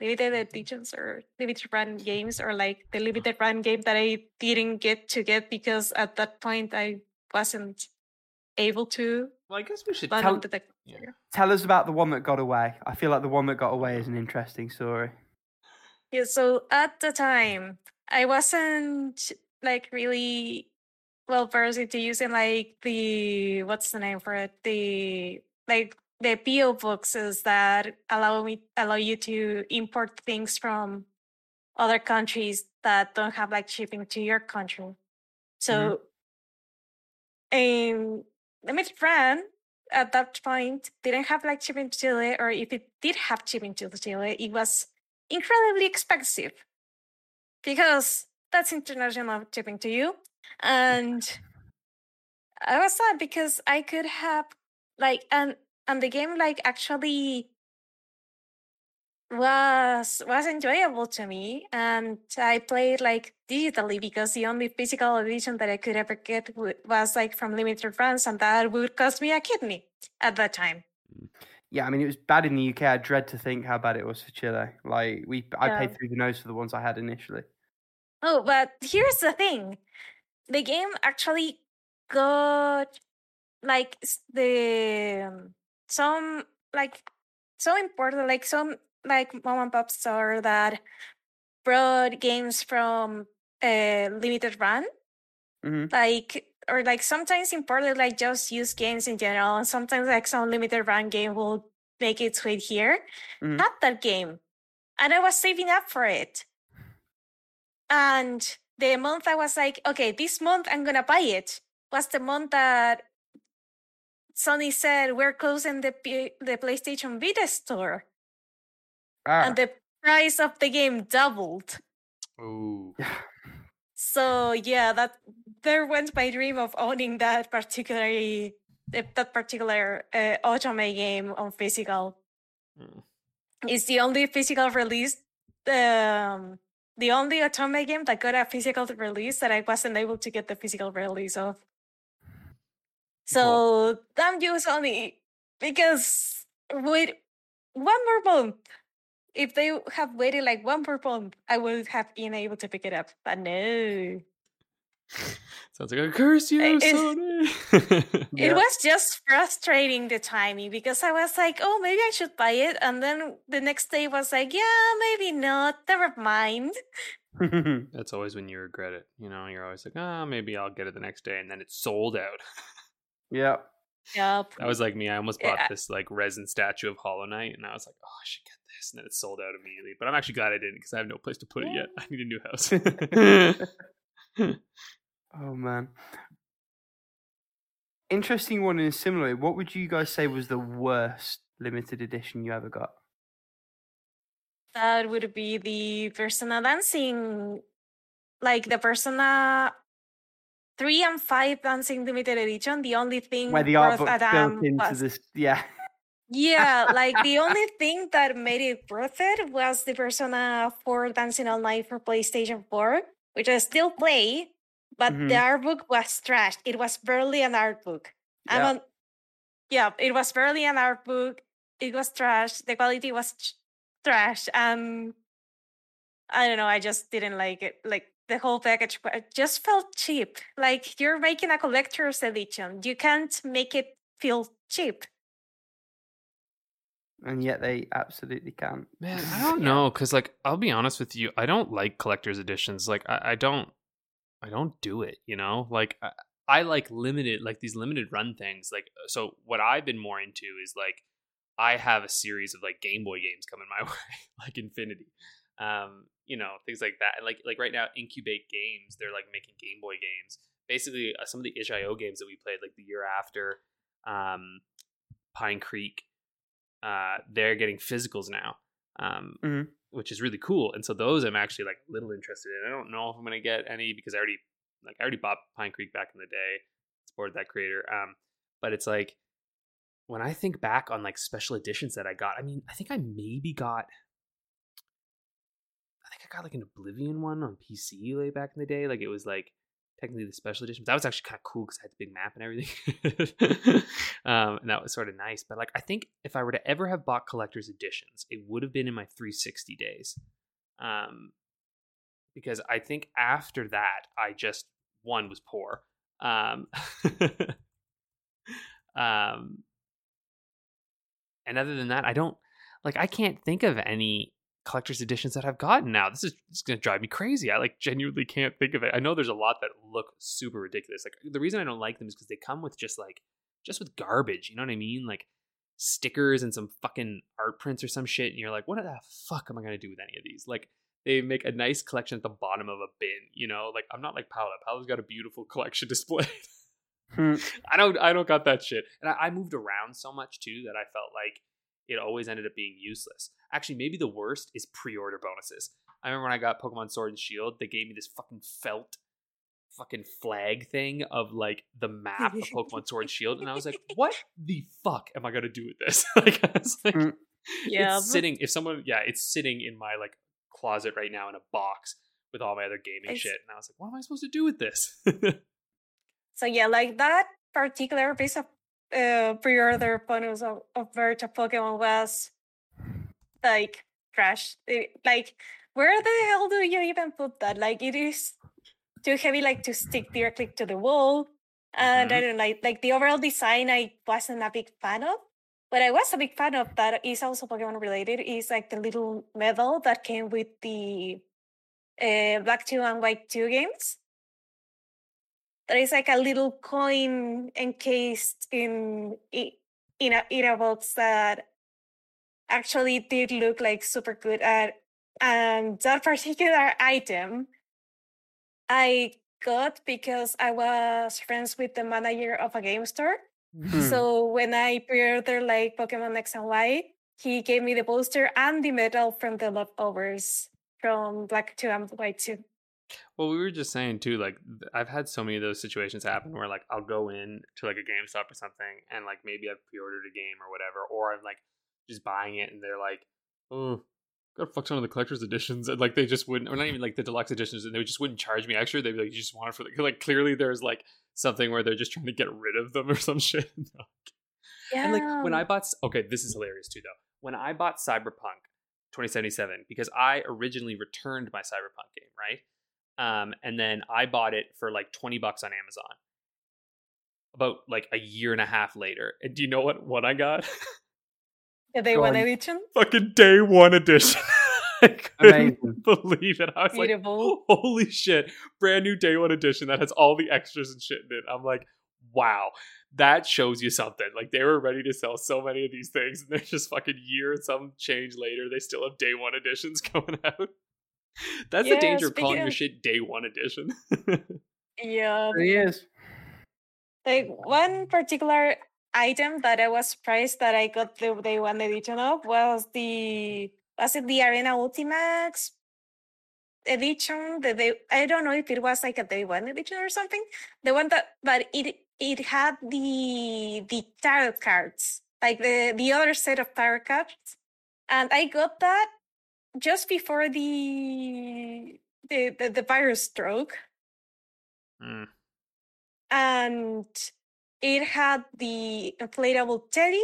limited editions or limited run games or like the limited run game that I didn't get to get because at that point I wasn't able to. well, I guess we should Tell- the Yeah. Tell us about the one that got away. I feel like the one that got away is an interesting story. Yeah, so at the time, I wasn't like really well versed into using like the what's the name for it? The like the PO boxes that allow me allow you to import things from other countries that don't have like shipping to your country. So um Limited Run at that point didn't have like shipping to Chile, or if it did have shipping to Chile, it was incredibly expensive because that's international shipping to you. And I was sad because I could have like and and the game like actually was was enjoyable to me and I played like digitally because the only physical edition that I could ever get was like from limited runs and that would cost me a kidney at that time. Yeah, I mean, it was bad in the UK. I dread to think how bad it was for Chile. Like, we, I Yeah. paid through the nose for the ones I had initially. Oh, but here's the thing. The game actually got like the um, some like so important like some like mom and pop store that brought games from uh limited run hmm like or like sometimes imported like just use games in general and sometimes like some limited run game will make its way here. Mhm. had that game and i was saving up for it. And the month i was like okay this month i'm gonna buy it was the month that sony said we're closing the P- the playstation vita store Ah, and the price of the game doubled Ooh. So yeah, that there went my dream of owning that particular that particular uh, Otome game on physical. Mm. It's the only physical release, um, the only Otome game that got a physical release that I wasn't able to get the physical release of. So damn you, Sony, because wait one more month. If they have waited like one more month, I would have been able to pick it up. But no. Sounds like a curse you, It's- Sony. Yeah. It was just frustrating the timing because I was like, oh, maybe I should buy it. And then the next day was like, yeah, maybe not. Never mind. That's always when you regret it. You know, you're always like, ah, maybe I'll get it the next day, and then it's sold out. Yeah. Yep. That was like me. I almost bought Yeah. this like resin statue of Hollow Knight, and I was like, oh, I should get this, and then it sold out immediately. But I'm actually glad I didn't because I have no place to put it yet. I need a new house. Oh man. Interesting one in a similar way. What would you guys say was the worst limited edition you ever got? That would be the Persona Dancing, like the Persona 3 and 5 Dancing Limited Edition. The only thing Where the art worth book built into was this yeah. Yeah, like the only thing that made it worth it was the Persona 4 Dancing All Night for PlayStation 4, which I still play, but the Mhm. art book was trashed. It was barely an art book. I'm Yeah. on, yeah, it was barely an art book. It was trash. The quality was trash. And I don't know, I just didn't like it. Like the whole package wa- it just felt cheap. Like you're making a collector's edition. You can't make it feel cheap. And yet they absolutely can. Man, I don't know, cause like I'll be honest with you, I don't like collector's editions. Like I, I don't, I don't do it. You know, like I, I like limited, like these limited run things. Like so, what I've been more into is like I have a series of like Game Boy games coming my way, like Infinity, um, you know, things like that. And like like right now, Incube8 Games, they're like making Game Boy games. Basically, uh, some of the itch.io games that we played like the year after, um, Pine Creek, uh, they're getting physicals now, um, Mhm. which is really cool. And so those I'm actually like a little interested in. I don't know if I'm gonna get any because I already like I already bought Pine Creek back in the day, supported that creator. Um, but it's like when I think back on like special editions that I got, I mean, I think I maybe got. I got like an Oblivion one on PC way back in the day. Like it was like technically the special edition. But that was actually kind of cool because I had the big map and everything. um, and that was sort of nice. But like, I think if I were to ever have bought collector's editions, it would have been in my 360 days. Um, because I think after that, I just one was poor. Um, um, and other than that, I don't like. I can't think of any collector's editions that I've gotten now. This is just gonna drive me crazy. I like genuinely can't think of it. I know there's a lot that look super ridiculous. Like the reason I don't like them is because they come with just like just with garbage. You know what I mean? Like stickers and some fucking art prints or some shit, and you're like, what the fuck am I gonna do with any of these? Like they make a nice collection at the bottom of a bin. You know, like I'm not like Paola. Paola's got a beautiful collection displayed. Hmm. I don't I don't got that shit. And I, I moved around so much too that I felt like it always ended up being useless. Actually, maybe the worst is pre-order bonuses. I remember when I got Pokemon Sword and Shield, they gave me this fucking felt fucking flag thing of like the map of Pokemon Sword and Shield, and I was like, what the fuck am I gonna do with this? like I was like Mm. Yeah. it's sitting if someone yeah, it's sitting in my like closet right now in a box with all my other gaming It's- shit. And I was like, what am I supposed to do with this? So yeah, like that particular piece of uh, pre-order bonus of, of Virtua Pokemon was like trash. It- like, where the hell do you even put that? Like, it is too heavy, like to stick directly to the wall. And I don't like like the overall design. I wasn't a big fan of. But I was a big fan of that is also Pokemon related. Is like the little medal that came with the uh, Black Two and White Two games there is like a little coin encased in in a in a box that actually did look like super good at and that particular item I got because I was friends with the manager of a game store. Hmm. So when I pre-ordered like Pokemon X and Y, he gave me the poster and the medal from the leftovers from Black 2 and White 2. Well, we were just saying too, like I've had so many of those situations happen where like I'll go in to like a GameStop or something and like maybe I've pre-ordered a game or whatever, or I'm like just buying it and they're like, oh, got a fuck ton of the collector's editions, and like they just wouldn't, or not even like the deluxe editions, and they just wouldn't charge me extra. They'd be like, you just want it for the like clearly there's like something where they're just trying to get rid of them or some shit. Yeah. And like when I bought, okay, this is hilarious too though. When I bought Cyberpunk 2077, because I originally returned my Cyberpunk game, right? Um, and then I bought it for like 20 bucks on Amazon. About like a year and a half later, and do you know what what I got? the day one edition. Fucking day one edition. I couldn't Amazing. believe it. I was Beautiful. like, holy shit, brand new day one edition that has all the extras and shit in it. I'm like, wow, that shows you something. Like they were ready to sell so many of these things, and they're just fucking year and some change later, they still have day one editions coming out. That's the danger of calling speaking your shit day one edition. Yeah. It is. Like one particular item that I was surprised that I got the day one edition of was the was it the Arena Ultimax edition? The day I don't know if it was like a day one edition or something. The one that but it it had the the tarot cards, like the the other set of tarot cards, and I got that just before the the the, the virus stroke Mm. and it had the inflatable teddy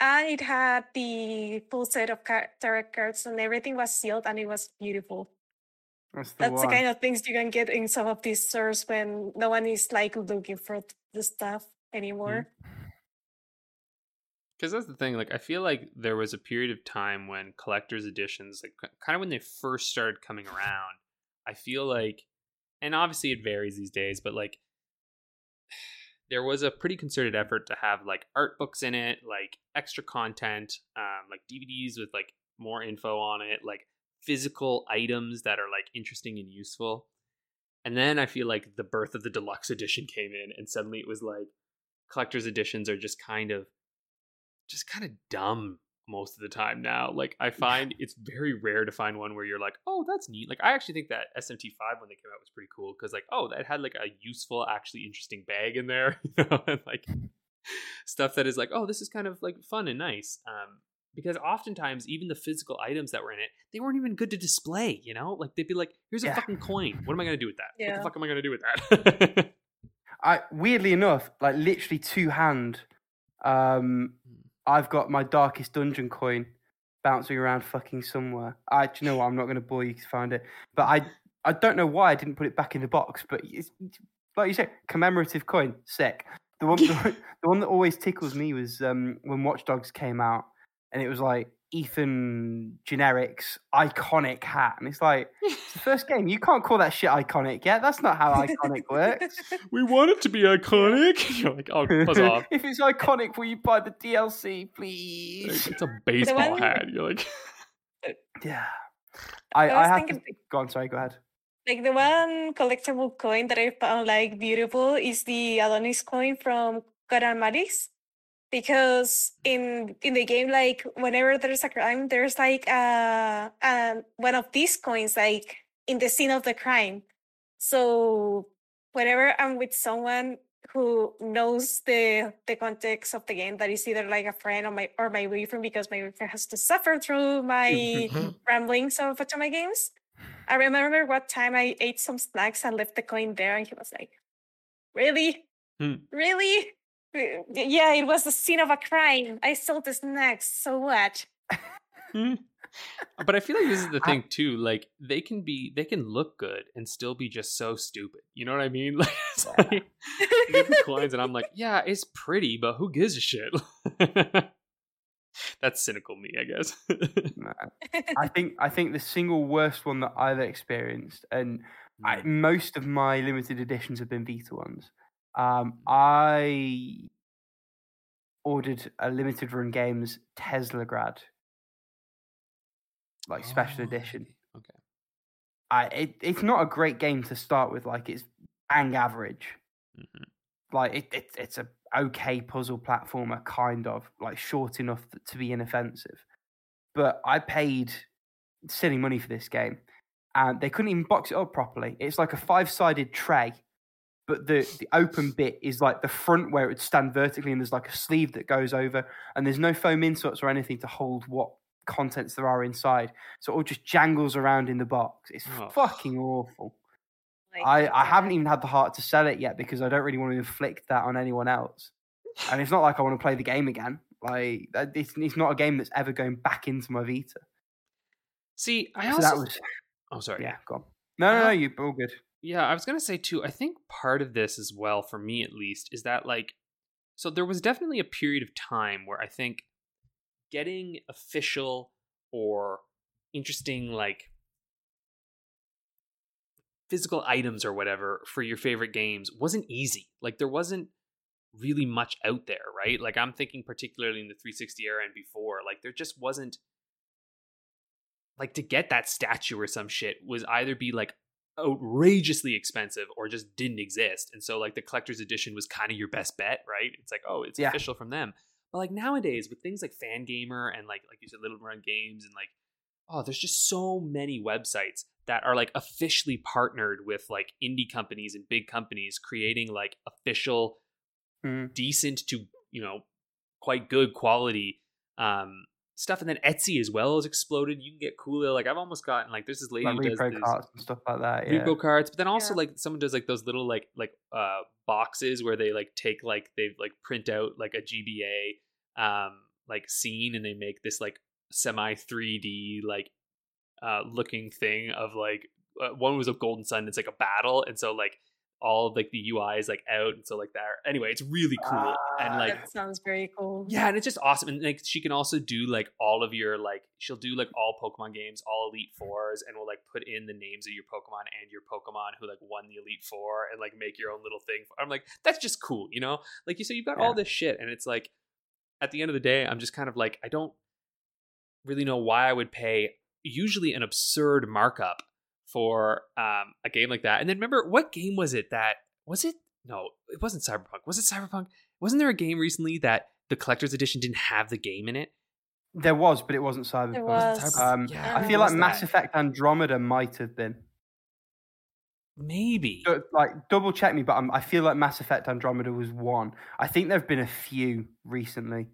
and it had the full set of tarot cards and everything was sealed and it was beautiful. That's the that's the kind of things you can get in some of these stores when no one is like looking for the stuff anymore Because that's the thing. Like, I feel like there was a period of time when collector's editions, like, kind of when they first started coming around. I feel like, and obviously it varies these days, but like, there was a pretty concerted effort to have like art books in it, like extra content, um, like DVDs with like more info on it, like physical items that are like interesting and useful. And then I feel like the birth of the deluxe edition came in, and suddenly it was like collector's editions are just kind of just kind of dumb most of the time now. Like I find it's very rare to find one where you're like, "Oh, that's neat." Like I actually think that SMT5 when they came out was pretty cool cuz like, "Oh, that had like a useful actually interesting bag in there," you know, and like stuff that is like, "Oh, this is kind of like fun and nice." Um because oftentimes even the physical items that were in it, they weren't even good to display, you know? Like they'd be like, "Here's a Yeah. fucking coin. What am I going to do with that? What the fuck am I going to do with that?" I weirdly enough, like literally two hand, um, I've got my darkest dungeon coin bouncing around fucking somewhere. I, do you know what? I'm not going to bore you to find it, but I, I don't know why I didn't put it back in the box. But it's, like you said, commemorative coin, sick. The one, the, the one that always tickles me was um, when Watch Dogs came out, and it was like Ethan Generics iconic hat, and it's like it's the first game. You can't call that shit iconic yet. That's not how iconic works. we want it to be iconic. You're like, "Oh, buzz off." if it's iconic, will you buy the DLC, Like, please? it's a baseball one- hat. You're like, Yeah. I, I I, have thinking- to go on, sorry, go ahead. like the one collectible coin that i found like beautiful is the adonis coin from Collar x Malice. Because in in the game like whenever there's a crime there's like uh, uh one of these coins like in the scene of the crime so whenever i'm with someone who knows the the context of the game that is either like a friend or my or my boyfriend because my boyfriend has to suffer through my ramblings of Otome games. I remember what time I ate some snacks and left the coin there, and he was like, "Really, Hmm. really? Uh, Yeah, it was the scene of a crime. I sold this snacks. So what? Hmm. but I feel like this is the thing too. Like they can be, they can look good and still be just so stupid. You know what I mean? Like, it's like you get the coins, and I'm like, yeah, it's pretty, but who gives a shit? That's cynical me, I guess. Nah. I think I think the single worst one that I've experienced, and I, Mm. most of my limited editions have been Vita ones. Um, I ordered a limited run games Teslagrad, like special Oh, edition. Okay. I it, it's not a great game to start with. Like it's bang average. Mhm. Like it, it it's a okay puzzle platformer, kind of like short enough to be inoffensive. But I paid silly money for this game, and they couldn't even box it up properly. It's like a five-sided tray, but the the open bit is like the front where it would stand vertically, and there's like a sleeve that goes over, and there's no foam inserts or anything to hold what contents there are inside. So it all just jangles around in the box. It's Oh. fucking awful. Like, I, I haven't even had the heart to sell it yet because I don't really want to inflict that on anyone else. And it's not like I want to play the game again. Like it's, it's not a game that's ever going back into my Vita. See, I So also. that was oh, sorry. yeah. Go on. No, no, no. You all good. Yeah, I was gonna say too. I think part of this as well, for me at least, is that like, so there was definitely a period of time where I think getting official or interesting like physical items or whatever for your favorite games wasn't easy. Like there wasn't really much out there, right? Like I'm thinking particularly in the 360 era and before, like there just wasn't like to get that statue or some shit was either be like outrageously expensive or just didn't exist. And so like the collector's edition was kind of your best bet, right? It's like, oh, it's Yeah. official from them. But like nowadays with things like Fangamer and like like you said Limited Run Games and like oh, there's just so many websites that are like officially partnered with like indie companies and big companies creating like official Mm. decent to, you know, quite good quality um stuff and then Etsy as well has exploded. You can get cool like I've almost gotten like there's this lady Like who does repro this carts and stuff like that. Yeah. repo cards, but then also Yeah. like someone does like those little like like uh boxes where they like take like they like print out like a GBA um like scene and they make this like semi 3D like uh looking thing of like uh, one was a golden sun it's like a battle and so like all of like the UI is like out and so like that anyway it's really cool and Ah, like that sounds very cool. yeah, and it's just awesome. And like she can also do like all of your like she'll do like all Pokemon games, all Elite Fours, and will like put in the names of your Pokemon and your Pokemon who like won the Elite Four and like make your own little thing. I'm like, that's just cool, you know? Like you so you've got all this shit, and it's like at the end of the day, I'm just kind of like, I don't really know why I would pay usually an absurd markup for um a game like that. And then remember what game was it that was it no, it wasn't Cyberpunk. Was it Cyberpunk? Wasn't there a game recently that the collector's edition didn't have the game in it? There was, but it wasn't Cyberpunk. There Was it was. Um, yeah, I feel like Mass that? Effect Andromeda might have been. Maybe. So, like, double check me, but i I feel like Mass Effect Andromeda was one. I think there have been a few recently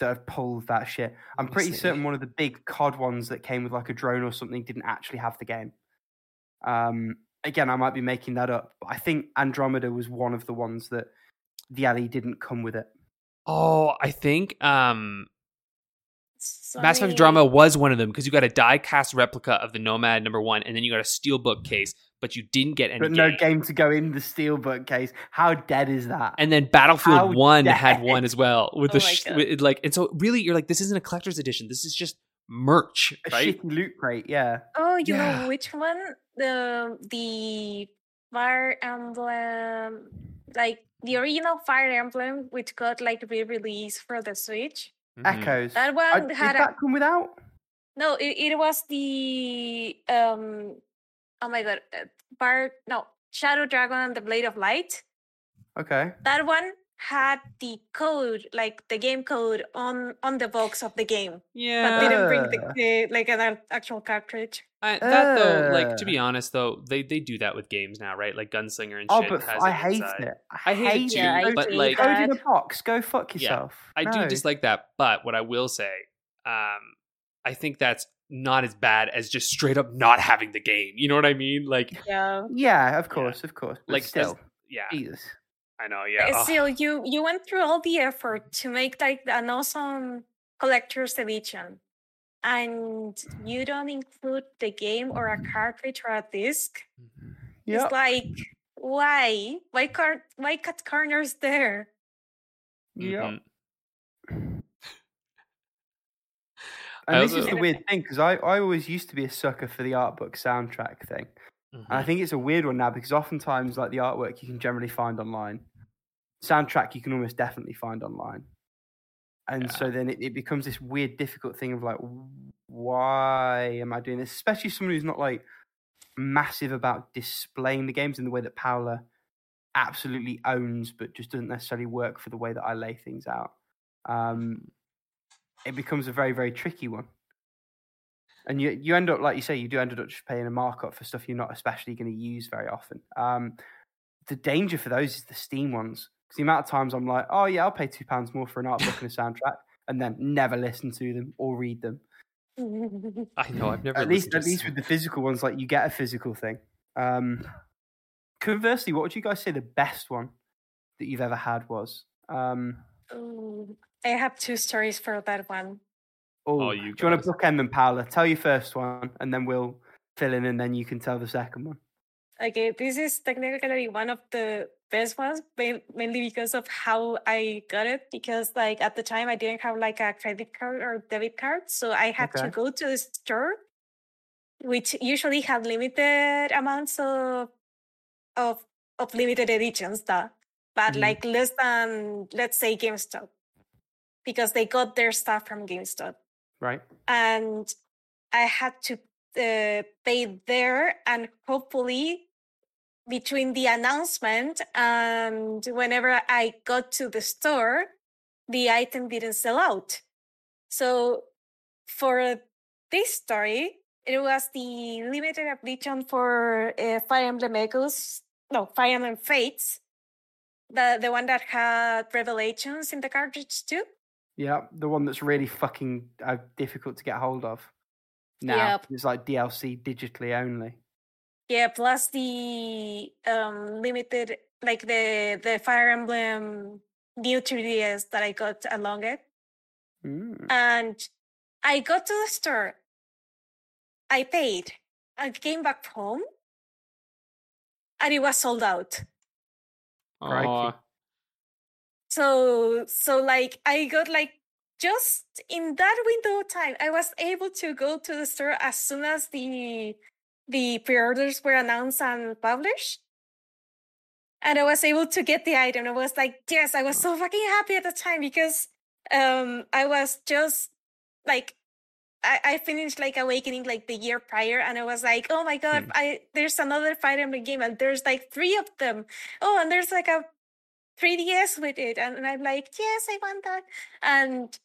that have pulled that shit. I'm pretty certain one of the big COD ones that came with like a drone or something didn't actually have the game. Um, again, I might be making that up, but I think Andromeda was one of the ones that the alley didn't come with it. Oh, I think um Sony- Mass Effect Drama was one of them because you got a die cast replica of the Nomad number one, and then you got a steelbook case, but you didn't get any But no game to go in the steelbook case. How dead is that? And then Battlefield How One had one as well with Oh the sh- God. with, like, and so really you're like, this isn't a collector's edition. This is just merch, a right? shitty loot crate, yeah. Oh, you Yeah. know which one? The the Fire Emblem, like the original Fire Emblem, which got like re-released for the Switch. Mhm. Echoes. That Uh, one did had a that come without? no. It, it was the um. Oh my god, uh, Fire no Shadow Dragon and the Blade of Light. Okay. That one had the code, like the game code, on on the box of the game, Yeah, but didn't bring the, Uh. the like an actual cartridge. I, that though, like to Uh. be honest though, they they do that with games now, right? Like Gunslinger and Oh, shit. but has I it hate inside. it. I hate it hate too, Yeah, but like that. Code in a box. Go fuck Yeah, yourself. I do dislike that. But what I will say, um, I think that's not as bad as just straight up not having the game. You know what I mean? Like, Yeah. Yeah, of course, of course. But like still, as- yeah, Jesus. I know. Yeah, ugh. Still, you you went through all the effort to make like an awesome collector's edition, and you don't include the game or a cartridge or a disc. Yeah. It's like why? Why car- Why cut corners there? Yeah. Mhm. And this is the weird thing because I, I always used to be a sucker for the art book soundtrack thing. And I think it's a weird one now because oftentimes, like the artwork, you can generally find online. Soundtrack, you can almost definitely find online. And so then it, it becomes this weird, difficult thing of like, why am I doing this? Especially someone who's not like massive about displaying the games in the way that Paola absolutely owns, but just doesn't necessarily work for the way that I lay things out. Um, it becomes a very, very tricky one. and you you end up like you say you do end up just paying a markup for stuff you're not especially going to use very often. Um, the danger for those is the Steam ones because the amount of times I'm like, oh yeah, I'll pay two pounds more for an art book and a soundtrack, and then never listen to them or read them. I know. I've never At least, at least with the physical ones, like you get a physical thing. Um, conversely, what would you guys say the best one that you've ever had was? Um, Ooh, I have two stories for that one. oh, Oh, do you you want guys. to bookend them, Paola? Tell your first one, and then we'll fill in, and then you can tell the second one. Okay, this is technically one of the best ones, mainly because of how I got it. Because like at the time I didn't have like a credit card or debit card, so I had Okay. to go to the store, which usually had limited amounts of of of limited editions, stuff, but Mhm. like less than let's say GameStop, because they got their stuff from GameStop Right? and I had to uh, pay there, and hopefully, between the announcement and whenever I got to the store, the item didn't sell out. So, for this story, it was the limited edition for uh, Fire Emblem Echoes, no, Fire Emblem Fates, the the one that had revelations in the cartridge too. Yeah, the one that's really fucking uh, difficult to get hold of. Now Yep. it's like DLC digitally only. Yeah, plus the um limited like the the Fire Emblem new 3DS that I got along it. Mm. And I got to the store. I paid. I came back home and it was sold out. Crikey. So so like I got like just in that window of time, I was able to go to the store as soon as the the pre-orders were announced and published. And I was able to get the item. I was like, yes, I was so fucking happy at the time because um I was just like I, I finished like awakening like the year prior and I was like, oh my god, Hmm. I there's another Fire Emblem game and there's like three of them. Oh, and there's like a 3DS with it. And, and I'm like, yes, I want that. And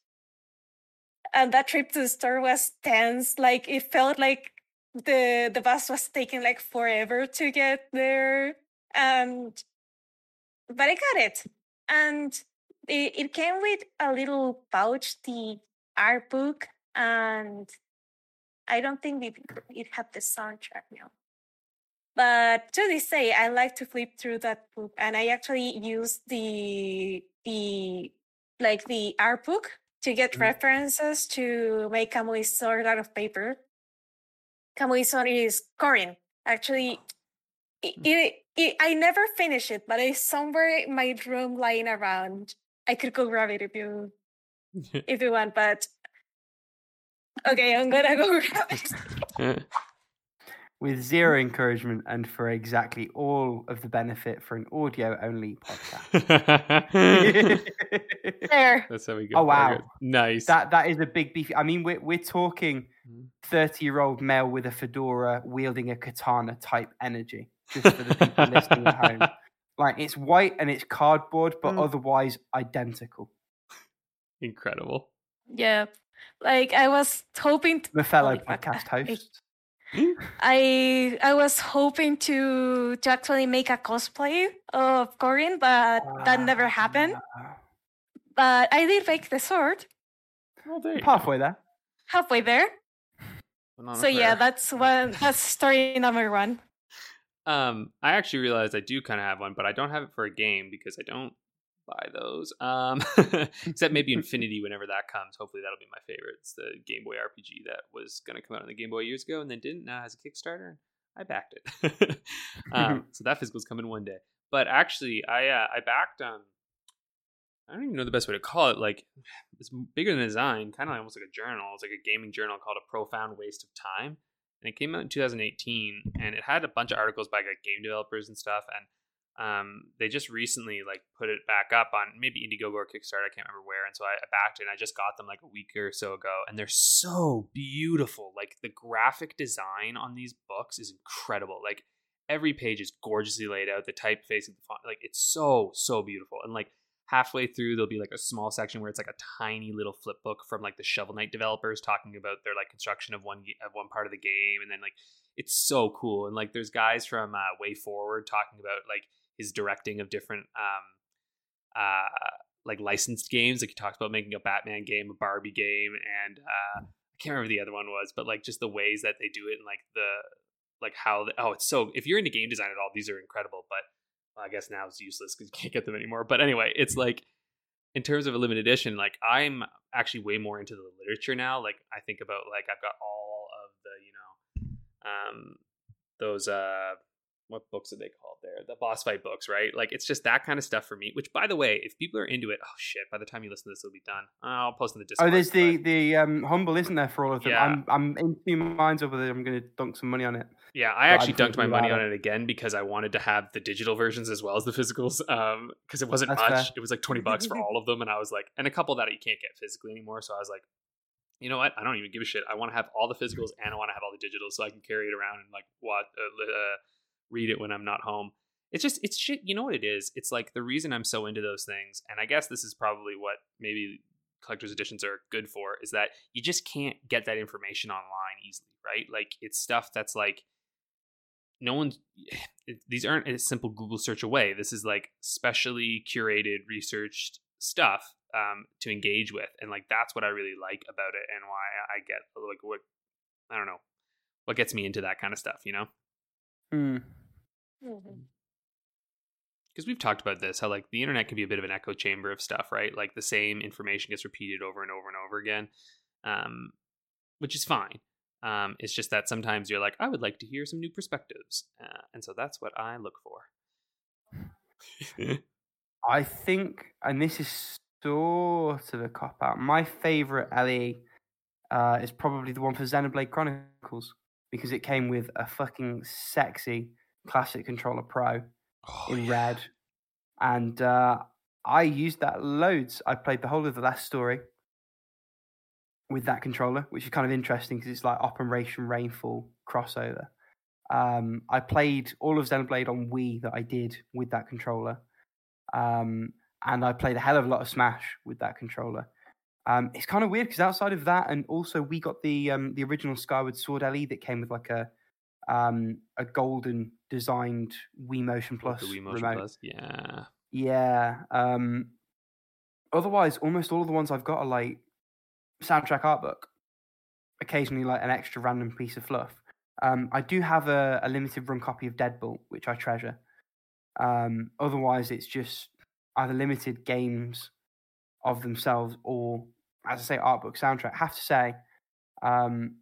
and that trip to the store was tense. Like it felt like the the bus was taking like forever to get there. And but I got it. And it, it came with a little pouch, the art book, and I don't think it, it had the soundtrack now. But to this day, I like to flip through that book, and I actually use the the like the art book to get Mhm. references to make Kamui sword out of paper. Kamui sword is Corrin. Actually, it, it, it, I never finished it, but it's somewhere in my room lying around. I could go grab it if you if you want, but okay, I'm gonna go grab it. With zero encouragement and for exactly all of the benefit for an audio only podcast. There. That's how we go. Oh, wow. Very. Nice. that that is a big beef. I mean, we're we're talking Mhm. thirty year old male with a fedora wielding a katana type energy. Just for the people listening at home, like it's white and it's cardboard, but Mm. otherwise identical. Incredible. Yeah. Like I was hoping to, My fellow podcast host. I I was hoping to to actually make a cosplay of Corrin, but that never happened. Ah, But I did make the sword Well, there you Halfway there. halfway there. Banana So yeah, that's one that's story number one. Um, I actually realized I do kind of have one, but I don't have it for a game because I don't buy those. Um, except maybe Infinity whenever that comes. Hopefully that'll be my favorite. It's the Game Boy RPG that was going to come out on the Game Boy years ago and then didn't. Now has a Kickstarter. I backed it. um, so that physical's coming one day. But actually, I uh, I backed um. I don't even know the best way to call it. Like, it's bigger than a design, kind of like almost like a journal. It's like a gaming journal called A Profound Waste of Time and it came out in 2018 and it had a bunch of articles by like game developers and stuff and um, they just recently like put it back up on maybe indiegogo or kickstarter i can't remember where and so I, backed it and i just got them like a week or so ago and they're so beautiful. Like the graphic design on these books is incredible. Like every page is gorgeously laid out the typeface of the font like it's so so beautiful. And like halfway through there'll be like a small section where it's like a tiny little flip book from like the Shovel Knight developers talking about their like construction of one of one part of the game, and then like it's so cool. And like there's guys from uh, WayForward talking about like his directing of different um uh like licensed games. Like he talks about making a Batman game, a Barbie game, and uh I can't remember the other one was, but like just the ways that they do it and like the like how the, oh it's so if you're into game design at all, these are incredible. But well, I guess now it's useless because you can't get them anymore. But anyway, it's like in terms of a limited edition, like I'm actually way more into the literature now. Like I think about like I've got all of the you know um those uh what books are they called there? The boss fight books, right? Like it's just that kind of stuff for me. Which, by the way, if people are into it, oh shit! By the time you listen to this, it'll be done. I'll post in the Discord. Oh, there's the but- the um, humble, isn't there, for all of them? Yeah. I'm I'm in two minds over there. I'm going to dunk some money on it. yeah. I but actually dunked my money on it again because I wanted to have the digital versions as well as the physicals. Um, because it wasn't That's much. fair. It was like twenty bucks for all of them, and I was like, and a couple that you can't get physically anymore. So I was like. You know what? I don't even give a shit. I want to have all the physicals and I want to have all the digitals so I can carry it around and like what uh, uh, read it when I'm not home. It's just it's shit. You know what it is? It's like the reason I'm so into those things, and I guess this is probably what maybe collector's editions are good for, is that you just can't get that information online easily, right? Like it's stuff that's like no one's these aren't a simple Google search away. This is like specially curated, researched stuff um, to engage with, and like that's what I really like about it, and why I get like what I don't know what gets me into that kind of stuff, you know. Hmm. Mhm. because we've talked about this how like the internet can be a bit of an echo chamber of stuff right like the same information gets repeated over and over and over again um, which is fine um, it's just that sometimes you're like i would like to hear some new perspectives uh, and so that's what i look for I think, and this is sort of a cop out. My favorite LE uh, is probably the one for Xenoblade Chronicles because it came with a fucking sexy classic controller pro oh, in yeah. red, and uh, I used that loads. I played the whole of the last story with that controller, which is kind of interesting because it's like Operation Rainfall crossover. Um, I played all of Xenoblade on Wii that I did with that controller, um, and I played a hell of a lot of Smash with that controller. Um, it's kind of weird because outside of that, and also we got the um, the original Skyward Sword LE that came with like a um, a golden designed Wii Motion Plus the Wii Motion remote. Plus. yeah Yeah. Um, otherwise, almost all of the ones I've got are like soundtrack art book. Occasionally, like an extra random piece of fluff. Um, I do have a, a limited run copy of Deadbolt, which I treasure. Um, otherwise, it's just either limited games of themselves or, as I say, art book soundtrack. I have to say, um,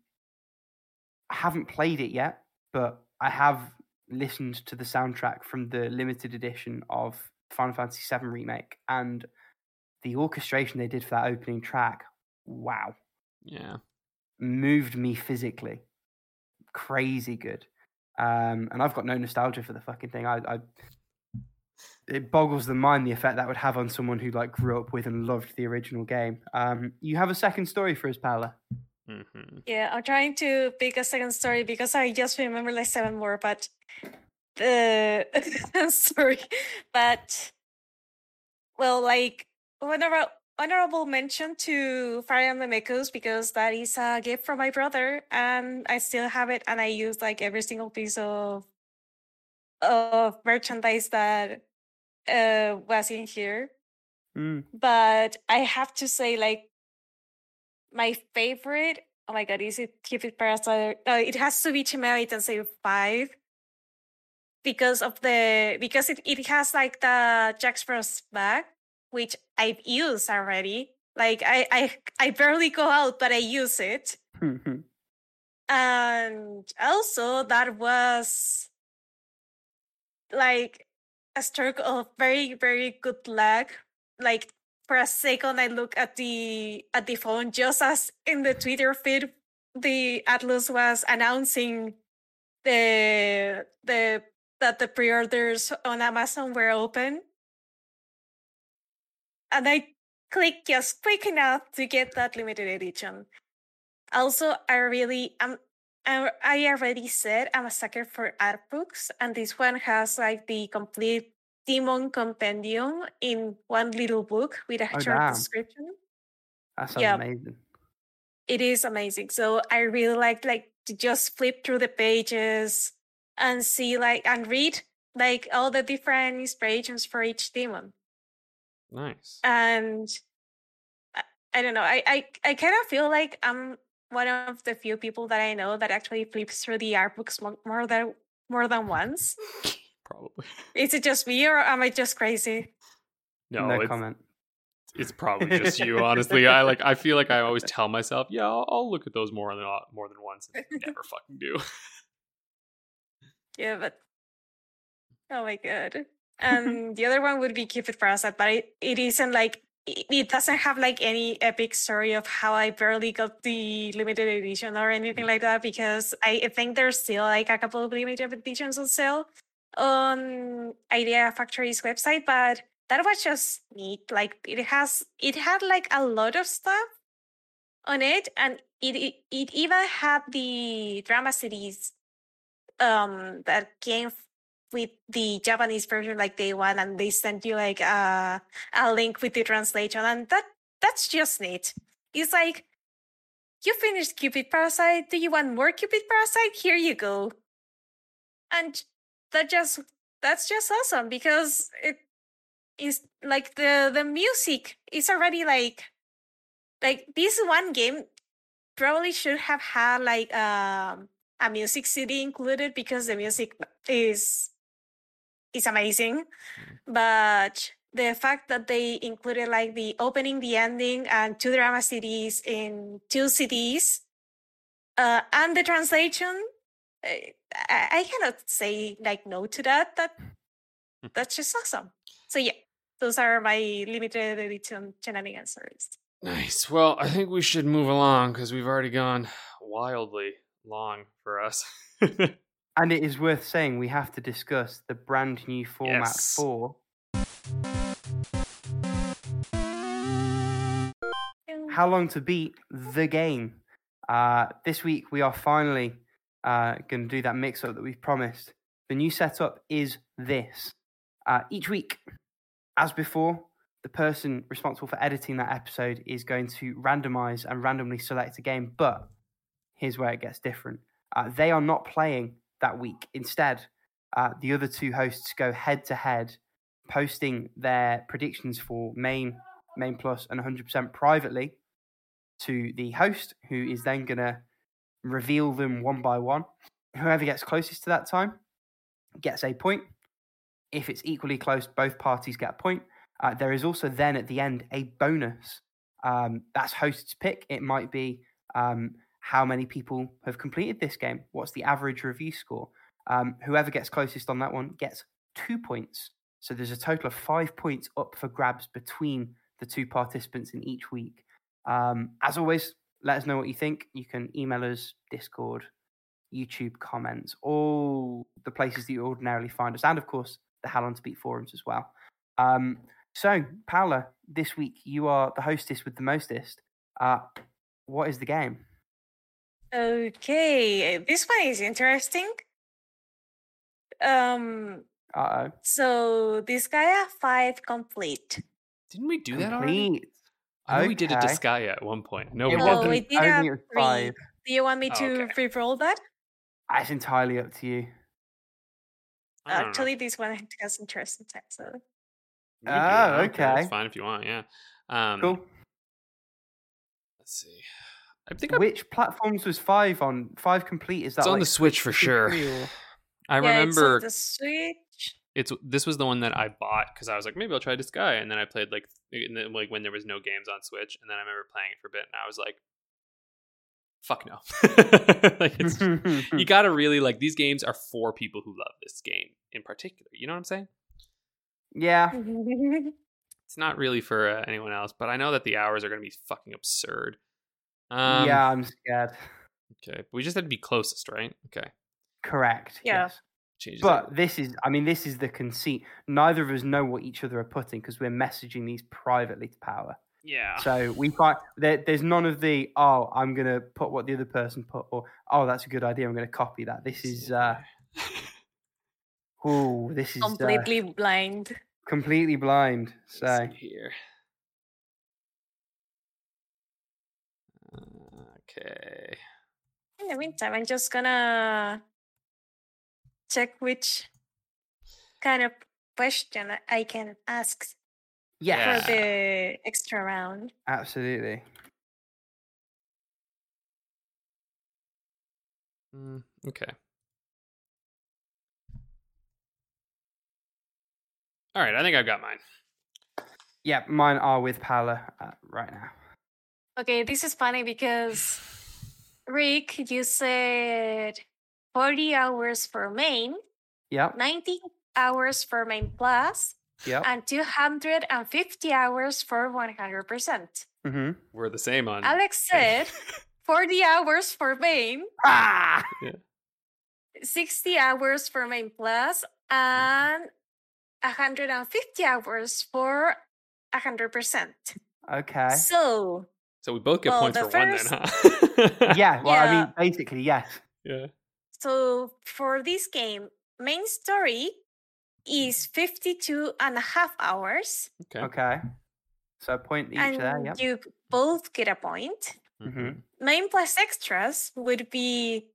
I haven't played it yet, but I have listened to the soundtrack from the limited edition of Final Fantasy VII Remake, and the orchestration they did for that opening track, wow, yeah moved me physically. Crazy good. Um, and I've got no nostalgia for the fucking thing. I, I it boggles the mind the effect that would have on someone who like grew up with and loved the original game. Um, you have a second story for us, Paola. hmm Yeah, I'm trying to pick a second story because I just remember like seven more, but the sorry, but well, like honorable honorable mention to Fire Emblem Echoes because that is a gift from my brother, and I still have it, and I use like every single piece of of merchandise that uh was in here Mm. but I have to say, like, my favorite. Oh my god, is it Cupid Parasite? No, it has to be Shin Megami Tensei Five because of the because it, it has like the Jack Frost bag, which I've used already. Like I I I barely go out, but I use it. And also that was like a stroke of very, very good luck. Like for a second I look at the at the phone just as in the Twitter feed the Atlus was announcing the the that the pre-orders on Amazon were open. And I clicked just quick enough to get that limited edition. Also, I really am I I already said I'm a sucker for art books, and this one has like the complete Demon Compendium in one little book with a Oh, short damn. description. That sounds Yeah. amazing. It is amazing. So I really like like to just flip through the pages and see like and read like all the different inspirations for each demon. Nice. and I, I don't know i i, I kind of feel like i'm one of the few people that i know that actually flips through the art books more than more than once Probably. is it just me or am i just crazy No, No, it's, comment. it's probably just you. Honestly, I like. I feel like I always tell myself, "Yeah, I'll, I'll look at those more than uh, more than once." And I never fucking do. yeah but oh my god and um, the other one would be cupid parasite but it, it isn't like it doesn't have like any epic story of how I barely got the limited edition or anything like that because I think there's still like a couple of limited editions on sale on Idea Factory's website, but that was just neat. Like it has it had like a lot of stuff on it and it it, it even had the drama series um that came with the Japanese version like day one and they sent you like a a link with the translation and that that's just neat. It's like you finished Cupid Parasite. Do you want more Cupid Parasite? Here you go. And that just that's just awesome because it is like the the music is already like like this one game probably should have had like um a music CD included because the music is is amazing. But the fact that they included like the opening, the ending, and two drama CDs in two CDs, uh, and the translation, I, I I cannot say like no to that. That that's just awesome. So yeah, those are my limited edition shenanigans stories. Nice. Well, I think we should move along because we've already gone wildly long for us. And it is worth saying we have to discuss the brand new format Yes. for How Long to Beat the Game. Uh, this week we are finally uh, going to do that mix up that we've promised. The new setup is this. Uh, each week, as before, the person responsible for editing that episode is going to randomize and randomly select a game. But here's where it gets different. Uh, they are not playing that week. Instead, uh, the other two hosts go head to head, posting their predictions for main, main plus, and 100% privately to the host, who is then going to reveal them one by one. Whoever gets closest to that time gets a point. If it's equally close, both parties get a point. Uh, there is also then at the end a bonus. Um, that's host's pick. It might be um, how many people have completed this game. What's the average review score? Um, whoever gets closest on that one gets two points. So there's a total of five points up for grabs between the two participants in each week. Um, as always, let us know what you think. You can email us, Discord, YouTube comments, all the places that you ordinarily find us, and of course the How Long to Beat forums as well. Um, so, Paola, this week you are the hostess with the mostest. Uh, what is the game? Okay, this one is interesting. Um, Uh oh. so Disgaea five complete. Didn't we do that already? Complete. I know we did a Okay. Disgaea at one point. No, It we No, wasn't. we didn't. I don't a think it three. five. Do you want me Oh, to okay. re-roll that? That's entirely up to you. I don't know. Actually, this one has interesting text. So. We Oh, that. okay. It's fine if you want. Yeah. Um, Cool. Let's see. I think I, Which platforms was five on? Five complete? Is that it's on the Switch for sure. PS3 or- I yeah, it's remember on the Switch. it's this was the one that I bought because I was like maybe I'll try this guy, and then I played like in the, like when there was no games on Switch, and then I remember playing it for a bit, and I was like, fuck no. like it's you got to really like these games are for people who love this game in particular. You know what I'm saying? yeah. It's not really for uh, anyone else, but I know that the hours are going to be fucking absurd. Um, yeah, I'm scared. Okay, but we just had to be closest, right? Okay. Correct. Yeah. Yes. Changes. But this is, I mean, this is the conceit. Neither of us know what each other are putting because we're messaging these privately to Power. yeah. So we find there, there's none of the oh, I'm gonna put what the other person put, or oh, that's a good idea. I'm gonna copy that. This is uh, Oh, this is uh, Completely blind. completely blind. Let's So here. Okay. In the meantime, I'm just gonna check which kind of question I can ask yeah, for the extra round. absolutely. Mm, okay. All right, I think I've got mine. Yeah, mine are with Paula uh, right now. Okay, this is funny because Rick, you said 40 hours for main, Yep, 90 hours for main plus, yep. and 250 hours for 100%. Mm-hmm. We're the same on. Alex said 40 hours for main, Ah! Yeah. 60 hours for main plus, and 150 hours for 100%. Okay. So, So we both get Well, points the for one then, huh? Yeah, well, I mean, basically, yes. yeah. so for this game, main story is 52 and a half hours, Okay. Okay. So a point each and there, yep. you both get a point. Mhm. Main plus extras would be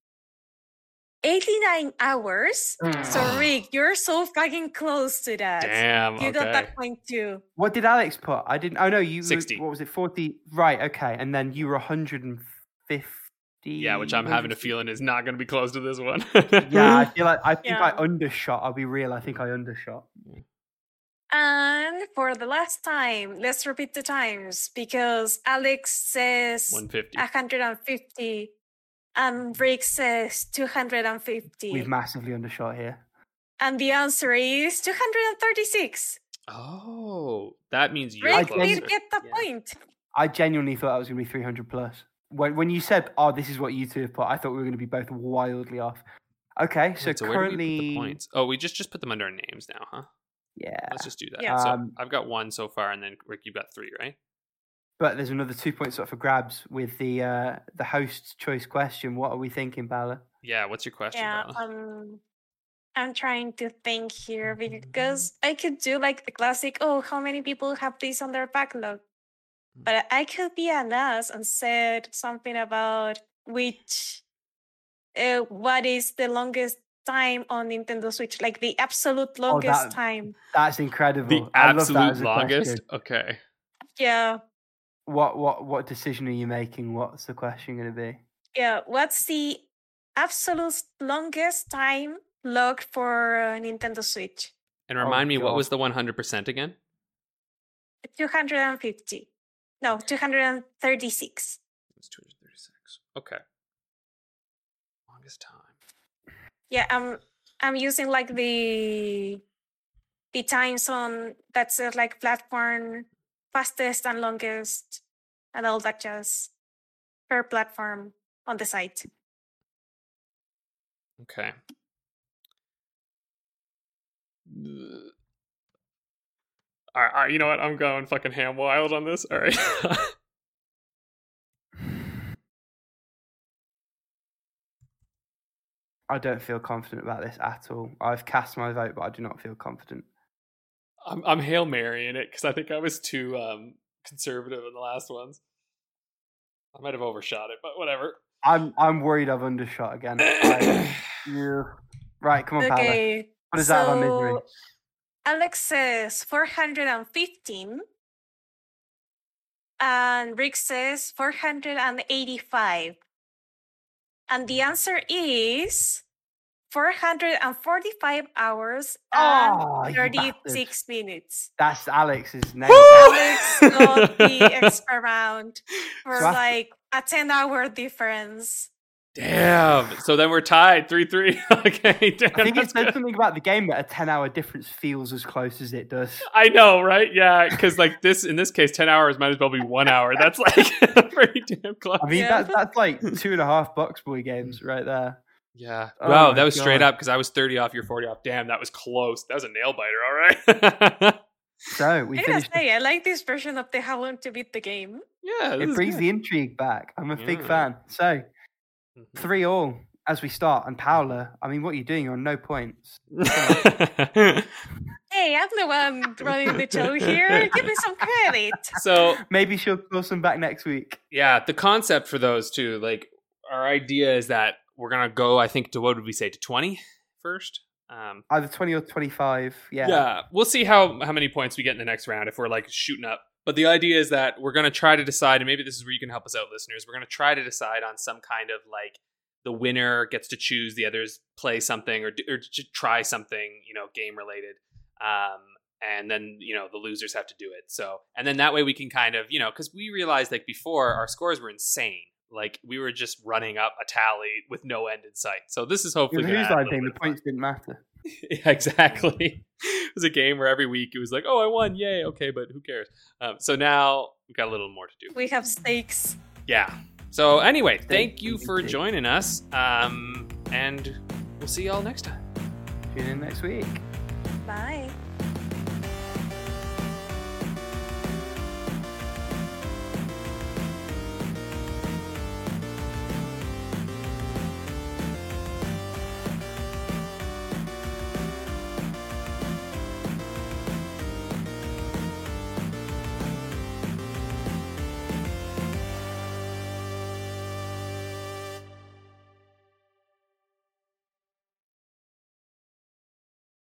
89 hours. So, mm. Rick, you're so fucking close to that. Damn. You okay. got that point too. What did Alex put? I didn't. Oh no, you. were- 60. What was it? Forty. Right. Okay. And then you were 150. Yeah, which I'm having a feeling is not going to be close to this one. Yeah, I feel like I think I undershot. I'll be real. I think I undershot. And for the last time, let's repeat the times because Alex says 150. 150 and Rick says 250. We've massively undershot here. and the answer is 236. Oh, that means you're Rick closer. did get the Yeah. point. I genuinely thought I was going to be 300 plus. When when you said, "Oh, this is what you two have put," I thought we were going to be both wildly off. Okay, so, Wait, where do we put currently, the points? Oh, we just just put them under our names now, huh? yeah, Let's just do that. Yeah. So Um, I've got one so far, and then Rick, you've got three, right? But there's another two points up for grabs with the uh, the host's choice question. What are we thinking, Bala? Yeah. What's your question? Yeah, Bella? um, I'm trying to think here because I could do like the classic. Oh, how many people have this on their backlog? But I could be an ass and said something about which, uh, what is the longest time on Nintendo Switch? Like the absolute longest that- time. That's incredible. the I love that absolute as a longest. question. Okay. Yeah, What what what decision are you making? What's the question going to be? yeah. What's the absolute longest time logged for uh, Nintendo Switch? And Oh, remind me, what was the 100% again? 250. No, 236. It was 236. Okay. Longest time. Yeah, I'm I'm using like the the times on that's says like platform fastest and longest and all that jazz per platform on the site. Okay. All right, all right, you know what? I'm going fucking ham wild on this. All right. I don't feel confident about this at all. I've cast my vote, but I do not feel confident. I'm I'm hail marrying it because I think I was too um conservative in the last ones. I might have overshot it, but whatever. I'm I'm worried I've undershot again. I- yeah. Right, come on, Paola. Okay. What is that of misery? so Alex says 415 and Rick says 485. And the answer is 445 hours and Oh, you 36 minutes. That's Alex's name. Alex got the extra round for So like a 10 hour difference. Damn. So then we're tied three three. okay. Damn. I think it that's says good. something about the game that a 10 hour difference feels as close as it does. I know, right? Yeah, because like this in this case, ten hours might as well be one hour. That's like pretty damn close. I mean, Yeah. that's, that's like two and a half Box Boy games mm. right there. Yeah. Oh wow, that was straight up because I was thirty off. You're forty off. Damn, that was close. That was a nail biter. All right. So we I gotta finished. say, I like this version of the How Long to Beat the Game. yeah. It brings good. the intrigue back. I'm a big fan. So Mhm. three all. as we start. And Paola, I mean, what are you doing? You're on no points. Hey, I'm the one running the show here. Give me some credit. so Maybe she'll call some back next week. yeah, the concept for those two, like our idea is that we're gonna go. I think to what would we say to 20 first? Um, Either 20 or 25. Yeah. yeah. we'll see how how many points we get in the next round if we're like shooting up. But the idea is that we're gonna try to decide, and maybe this is where you can help us out, listeners. We're gonna try to decide on some kind of like the winner gets to choose, the others play something or, or try something, you know, game related. Um, and then you know the losers have to do it. So and then that way we can kind of you know because we realized like before our scores were insane. Like we were just running up a tally with no end in sight. So this is With hopefully the gonna a Line little thing, the points didn't matter. Yeah, exactly. it was a game where every week it was like, oh, I won, yay, okay, but who cares? Um, so now we've got a little more to do. We have stakes. Yeah. So anyway, thank Thank you you, for indeed. joining us, um, and we'll see y'all next time. Tune in next week. Bye.